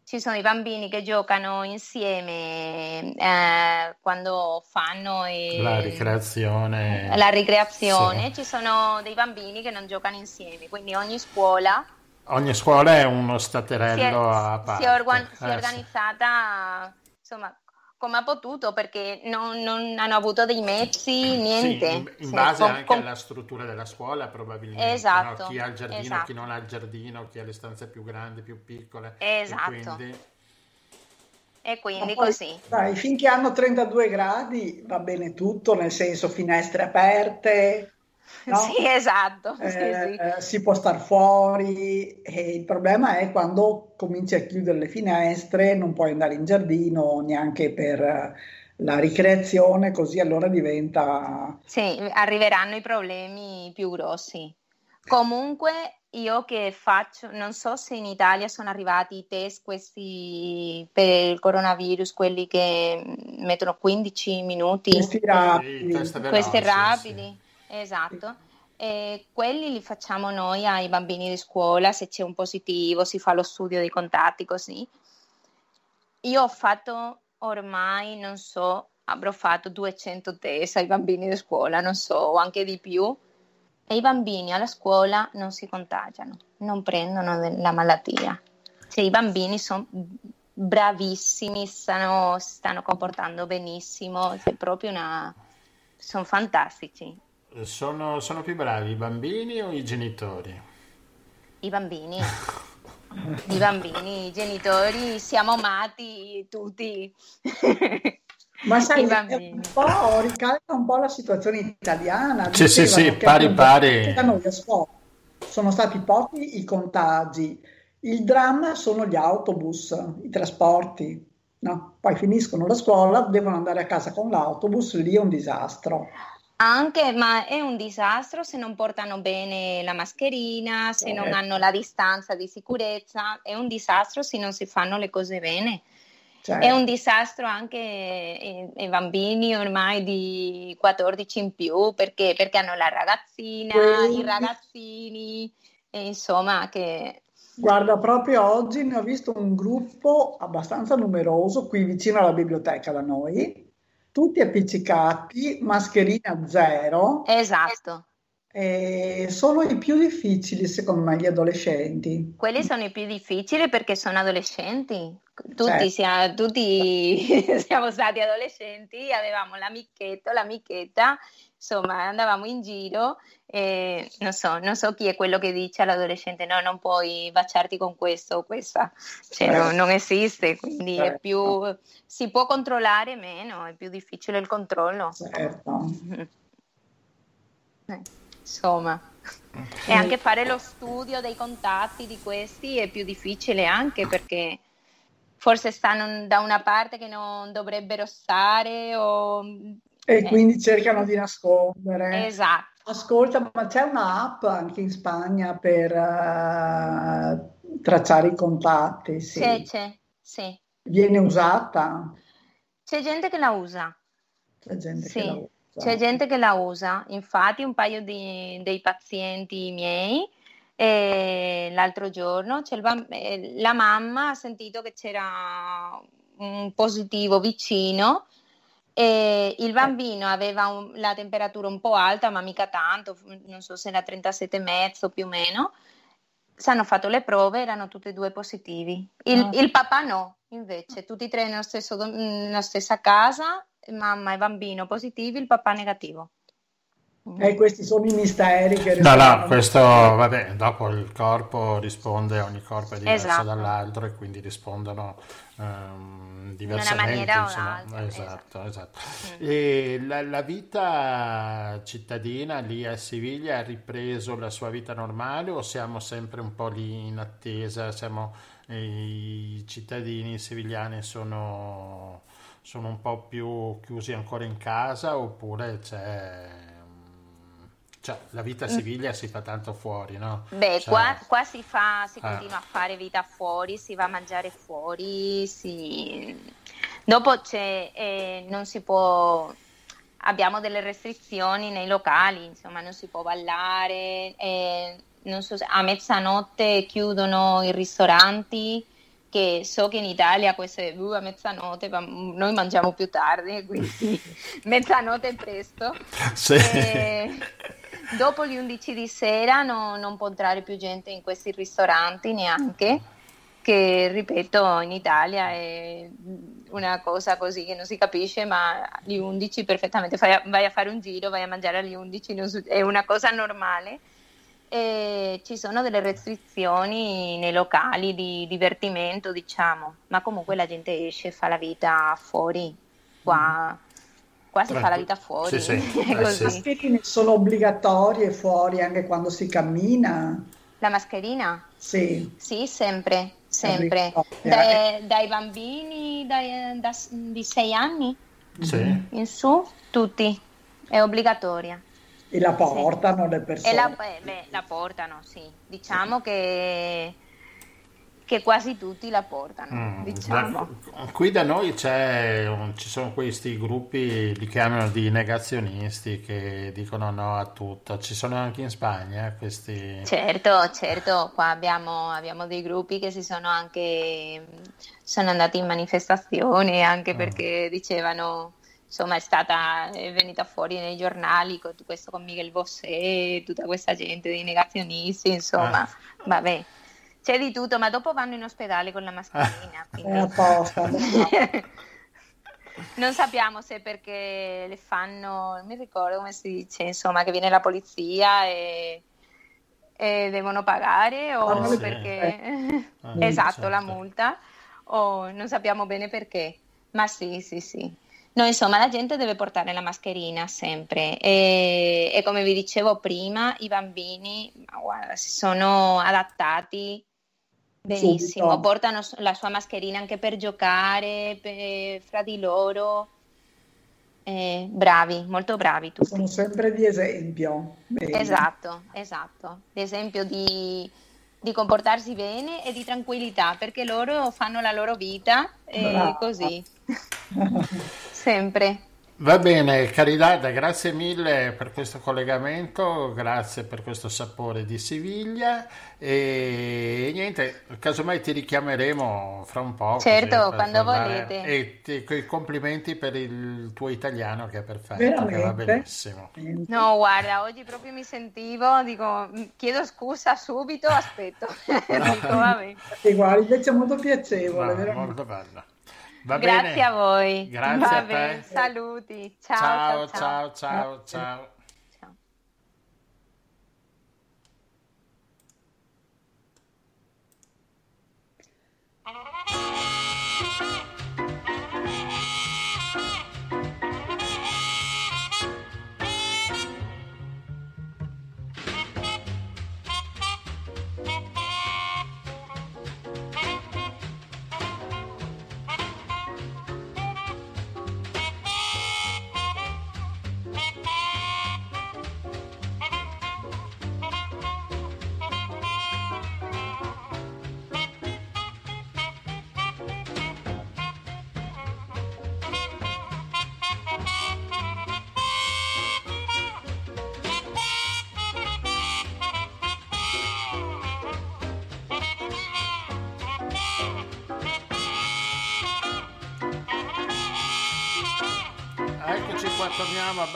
Ci sono i bambini che giocano insieme eh, quando fanno il, la ricreazione. La ricreazione. Sì. Ci sono dei bambini che non giocano insieme, quindi ogni scuola. Ogni scuola è uno staterello è, a parte. Si è, organ- si è organizzata sì. insomma come ha potuto perché non, non, hanno avuto dei mezzi, niente. Sì, in, in base com, anche com... alla struttura della scuola probabilmente. Esatto. No? Chi ha il giardino, esatto. chi non ha il giardino, chi ha le stanze più grandi, più piccole. Esatto. E quindi, e quindi poi, così. Dai, finché hanno 32 gradi va bene tutto, nel senso finestre aperte. No? Sì, esatto. Eh, sì, sì. Eh, si può star fuori e il problema è quando cominci a chiudere le finestre, non puoi andare in giardino neanche per la ricreazione, così allora diventa... Sì, arriveranno i problemi più grossi. Comunque io che faccio, non so se in Italia sono arrivati i test questi per il coronavirus, quelli che mettono 15 minuti. Questi rapidi. Questi rapidi. Sì, sì. Esatto. E quelli li facciamo noi ai bambini di scuola, se c'è un positivo si fa lo studio dei contatti così. Io ho fatto ormai, non so, avrò fatto 200 test ai bambini di scuola, non so, o anche di più. E i bambini alla scuola non si contagiano, non prendono la malattia. Cioè, i bambini sono bravissimi, stanno, stanno comportando benissimo, è proprio una... sono fantastici. Sono, sono più bravi i bambini o i genitori? I bambini. I bambini, i genitori, siamo amati tutti. Ma sai, un po' ricalca un po' la situazione italiana. Sì, sì, sì, pari pari. Sono stati pochi i contagi. Il dramma sono gli autobus, i trasporti. No? Poi finiscono la scuola, devono andare a casa con l'autobus, lì è un disastro. Anche, ma è un disastro se non portano bene la mascherina, se non hanno la distanza di sicurezza, è un disastro se non si fanno le cose bene. Certo. È un disastro anche i, bambini ormai di 14 in più perché, perché hanno la ragazzina, Quindi... i ragazzini, e insomma che... Guarda, proprio oggi ne ho visto un gruppo abbastanza numeroso qui vicino alla biblioteca da noi tutti appiccicati, mascherina zero. Esatto. E sono i più difficili, secondo me, gli adolescenti. Quelli sono i più difficili perché sono adolescenti. Tutti, certo. sia, tutti siamo stati adolescenti, avevamo l'amichetto, l'amichetta, insomma, andavamo in giro e non so, non so chi è quello che dice all'adolescente no, non puoi baciarti con questo o questa, cioè, certo. non, non, esiste, quindi certo. è più, si può controllare meno, è più difficile il controllo. Certo. Eh, insomma. E anche fare lo studio dei contatti di questi è più difficile anche perché forse stanno da una parte che non dovrebbero stare o... E eh. quindi cercano di nascondere. Esatto. Ascolta, ma c'è un'app anche in Spagna per uh, tracciare i contatti? Sì. C'è, c'è, sì. Viene usata? C'è gente che la usa. C'è gente sì. che la usa. C'è gente che la usa, infatti un paio di, dei pazienti miei e l'altro giorno bamb- eh, la mamma ha sentito che c'era un positivo vicino e il bambino aveva un, la temperatura un po' alta, ma mica tanto, non so se era 37,5 più o meno. Si hanno fatto le prove, erano tutti e due positivi. Il, no. il papà no, invece, tutti e tre nello stesso, nella stessa casa mamma e bambino positivi, il papà negativo. E questi sono i misteri che No, no, questo, vabbè, dopo il corpo risponde, ogni corpo è diverso esatto. dall'altro e quindi rispondono um, diversamente. In una maniera insomma. Esatto, esatto. esatto. Mm. E la, la, vita cittadina lì a Siviglia ha ripreso la sua vita normale o siamo sempre un po' lì in attesa? Siamo, I cittadini sevigliani sono sono un po' più chiusi ancora in casa oppure c'è... Cioè, la vita a mm. Siviglia si fa tanto fuori, no? Beh, cioè... qua, qua, si, fa, si ah. continua a fare vita fuori, si va a mangiare fuori, si... dopo c'è, eh, non si può, abbiamo delle restrizioni nei locali, insomma non si può ballare, eh, so, a mezzanotte chiudono i ristoranti, che so che in Italia queste uh, a mezzanotte noi mangiamo più tardi, quindi mezzanotte è presto. Sì. E dopo le 11 di sera no, non può entrare più gente in questi ristoranti neanche, che ripeto in Italia è una cosa così che non si capisce, ma alle 11 perfettamente a, vai a fare un giro, vai a mangiare alle 11, è una cosa normale e ci sono delle restrizioni nei locali di divertimento, diciamo, ma comunque la gente esce, fa la vita fuori. Qua, qua si fa la vita fuori. Sì, sì. Le mascherine sono obbligatorie fuori anche quando si cammina? La mascherina? Sì. Sì, sempre, sempre. Dai, dai bambini dai, da, di 6 anni sì. in su, tutti. È obbligatoria. E la portano sì. le persone? La, beh, beh, la, portano, sì. Diciamo che, che quasi tutti la portano. Mm, diciamo. Qui da noi ci sono questi gruppi, li chiamano di negazionisti, che dicono no a tutto. Ci sono anche in Spagna questi... Certo, certo. Qua abbiamo, abbiamo dei gruppi che si sono anche... sono andati in manifestazioni anche mm. perché dicevano insomma è stata è venuta fuori nei giornali con questo con Miguel Bosé tutta questa gente dei negazionisti insomma ah. vabbè c'è di tutto ma dopo vanno in ospedale con la mascherina ah. quindi... apposta non sappiamo se perché le fanno non mi ricordo come si dice insomma che viene la polizia e, e devono pagare o ah, sì. perché ah, esatto certo. la multa o non sappiamo bene perché ma sì sì sì No, insomma, la gente deve portare la mascherina sempre e, e come vi dicevo prima, i bambini guarda, si sono adattati benissimo, Subito. portano la sua mascherina anche per giocare per, fra di loro. Eh, bravi, molto bravi tutti. Sono sempre di esempio. Bene. Esatto, esatto, di esempio di, di, comportarsi bene e di tranquillità, perché loro fanno la loro vita e così. sempre. Va bene, Caridad, grazie mille per questo collegamento, grazie per questo sapore di Siviglia e niente, casomai ti richiameremo fra un po'. Certo, quando volete. E ti, i complimenti per il tuo italiano che è perfetto, Veramente? che va benissimo. No, guarda, oggi proprio mi sentivo, dico, chiedo scusa subito, aspetto. dico, vabbè. E guarda, invece è molto piacevole. No, molto bello. Va Grazie bene. a voi. Grazie Va a te. Saluti. Ciao, ciao, ciao, ciao. ciao. ciao.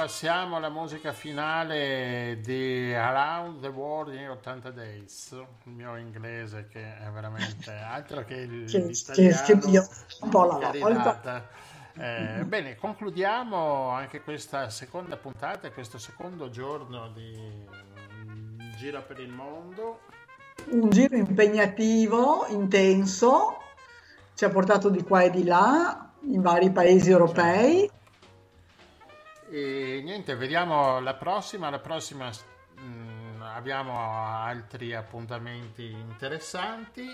Torniamo, abbassiamo la musica finale di Around the World in 80 Days, il mio inglese che è veramente altro che il, che. Che, un po' la eh, bene, concludiamo anche questa seconda puntata, questo secondo giorno di Giro per il mondo. Un giro impegnativo, intenso, ci ha portato di qua e di là in vari paesi europei. Certo e niente, vediamo la prossima. La prossima mh, mm, abbiamo altri appuntamenti interessanti.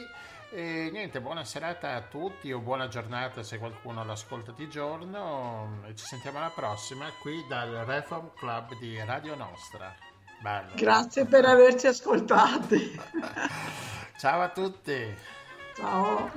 E niente, buona serata a tutti o buona giornata se qualcuno l'ascolta di giorno. E ci sentiamo alla prossima qui dal Reform Club di Radio Nostra. Bello. Grazie per averci ascoltati. Ciao a tutti. Ciao.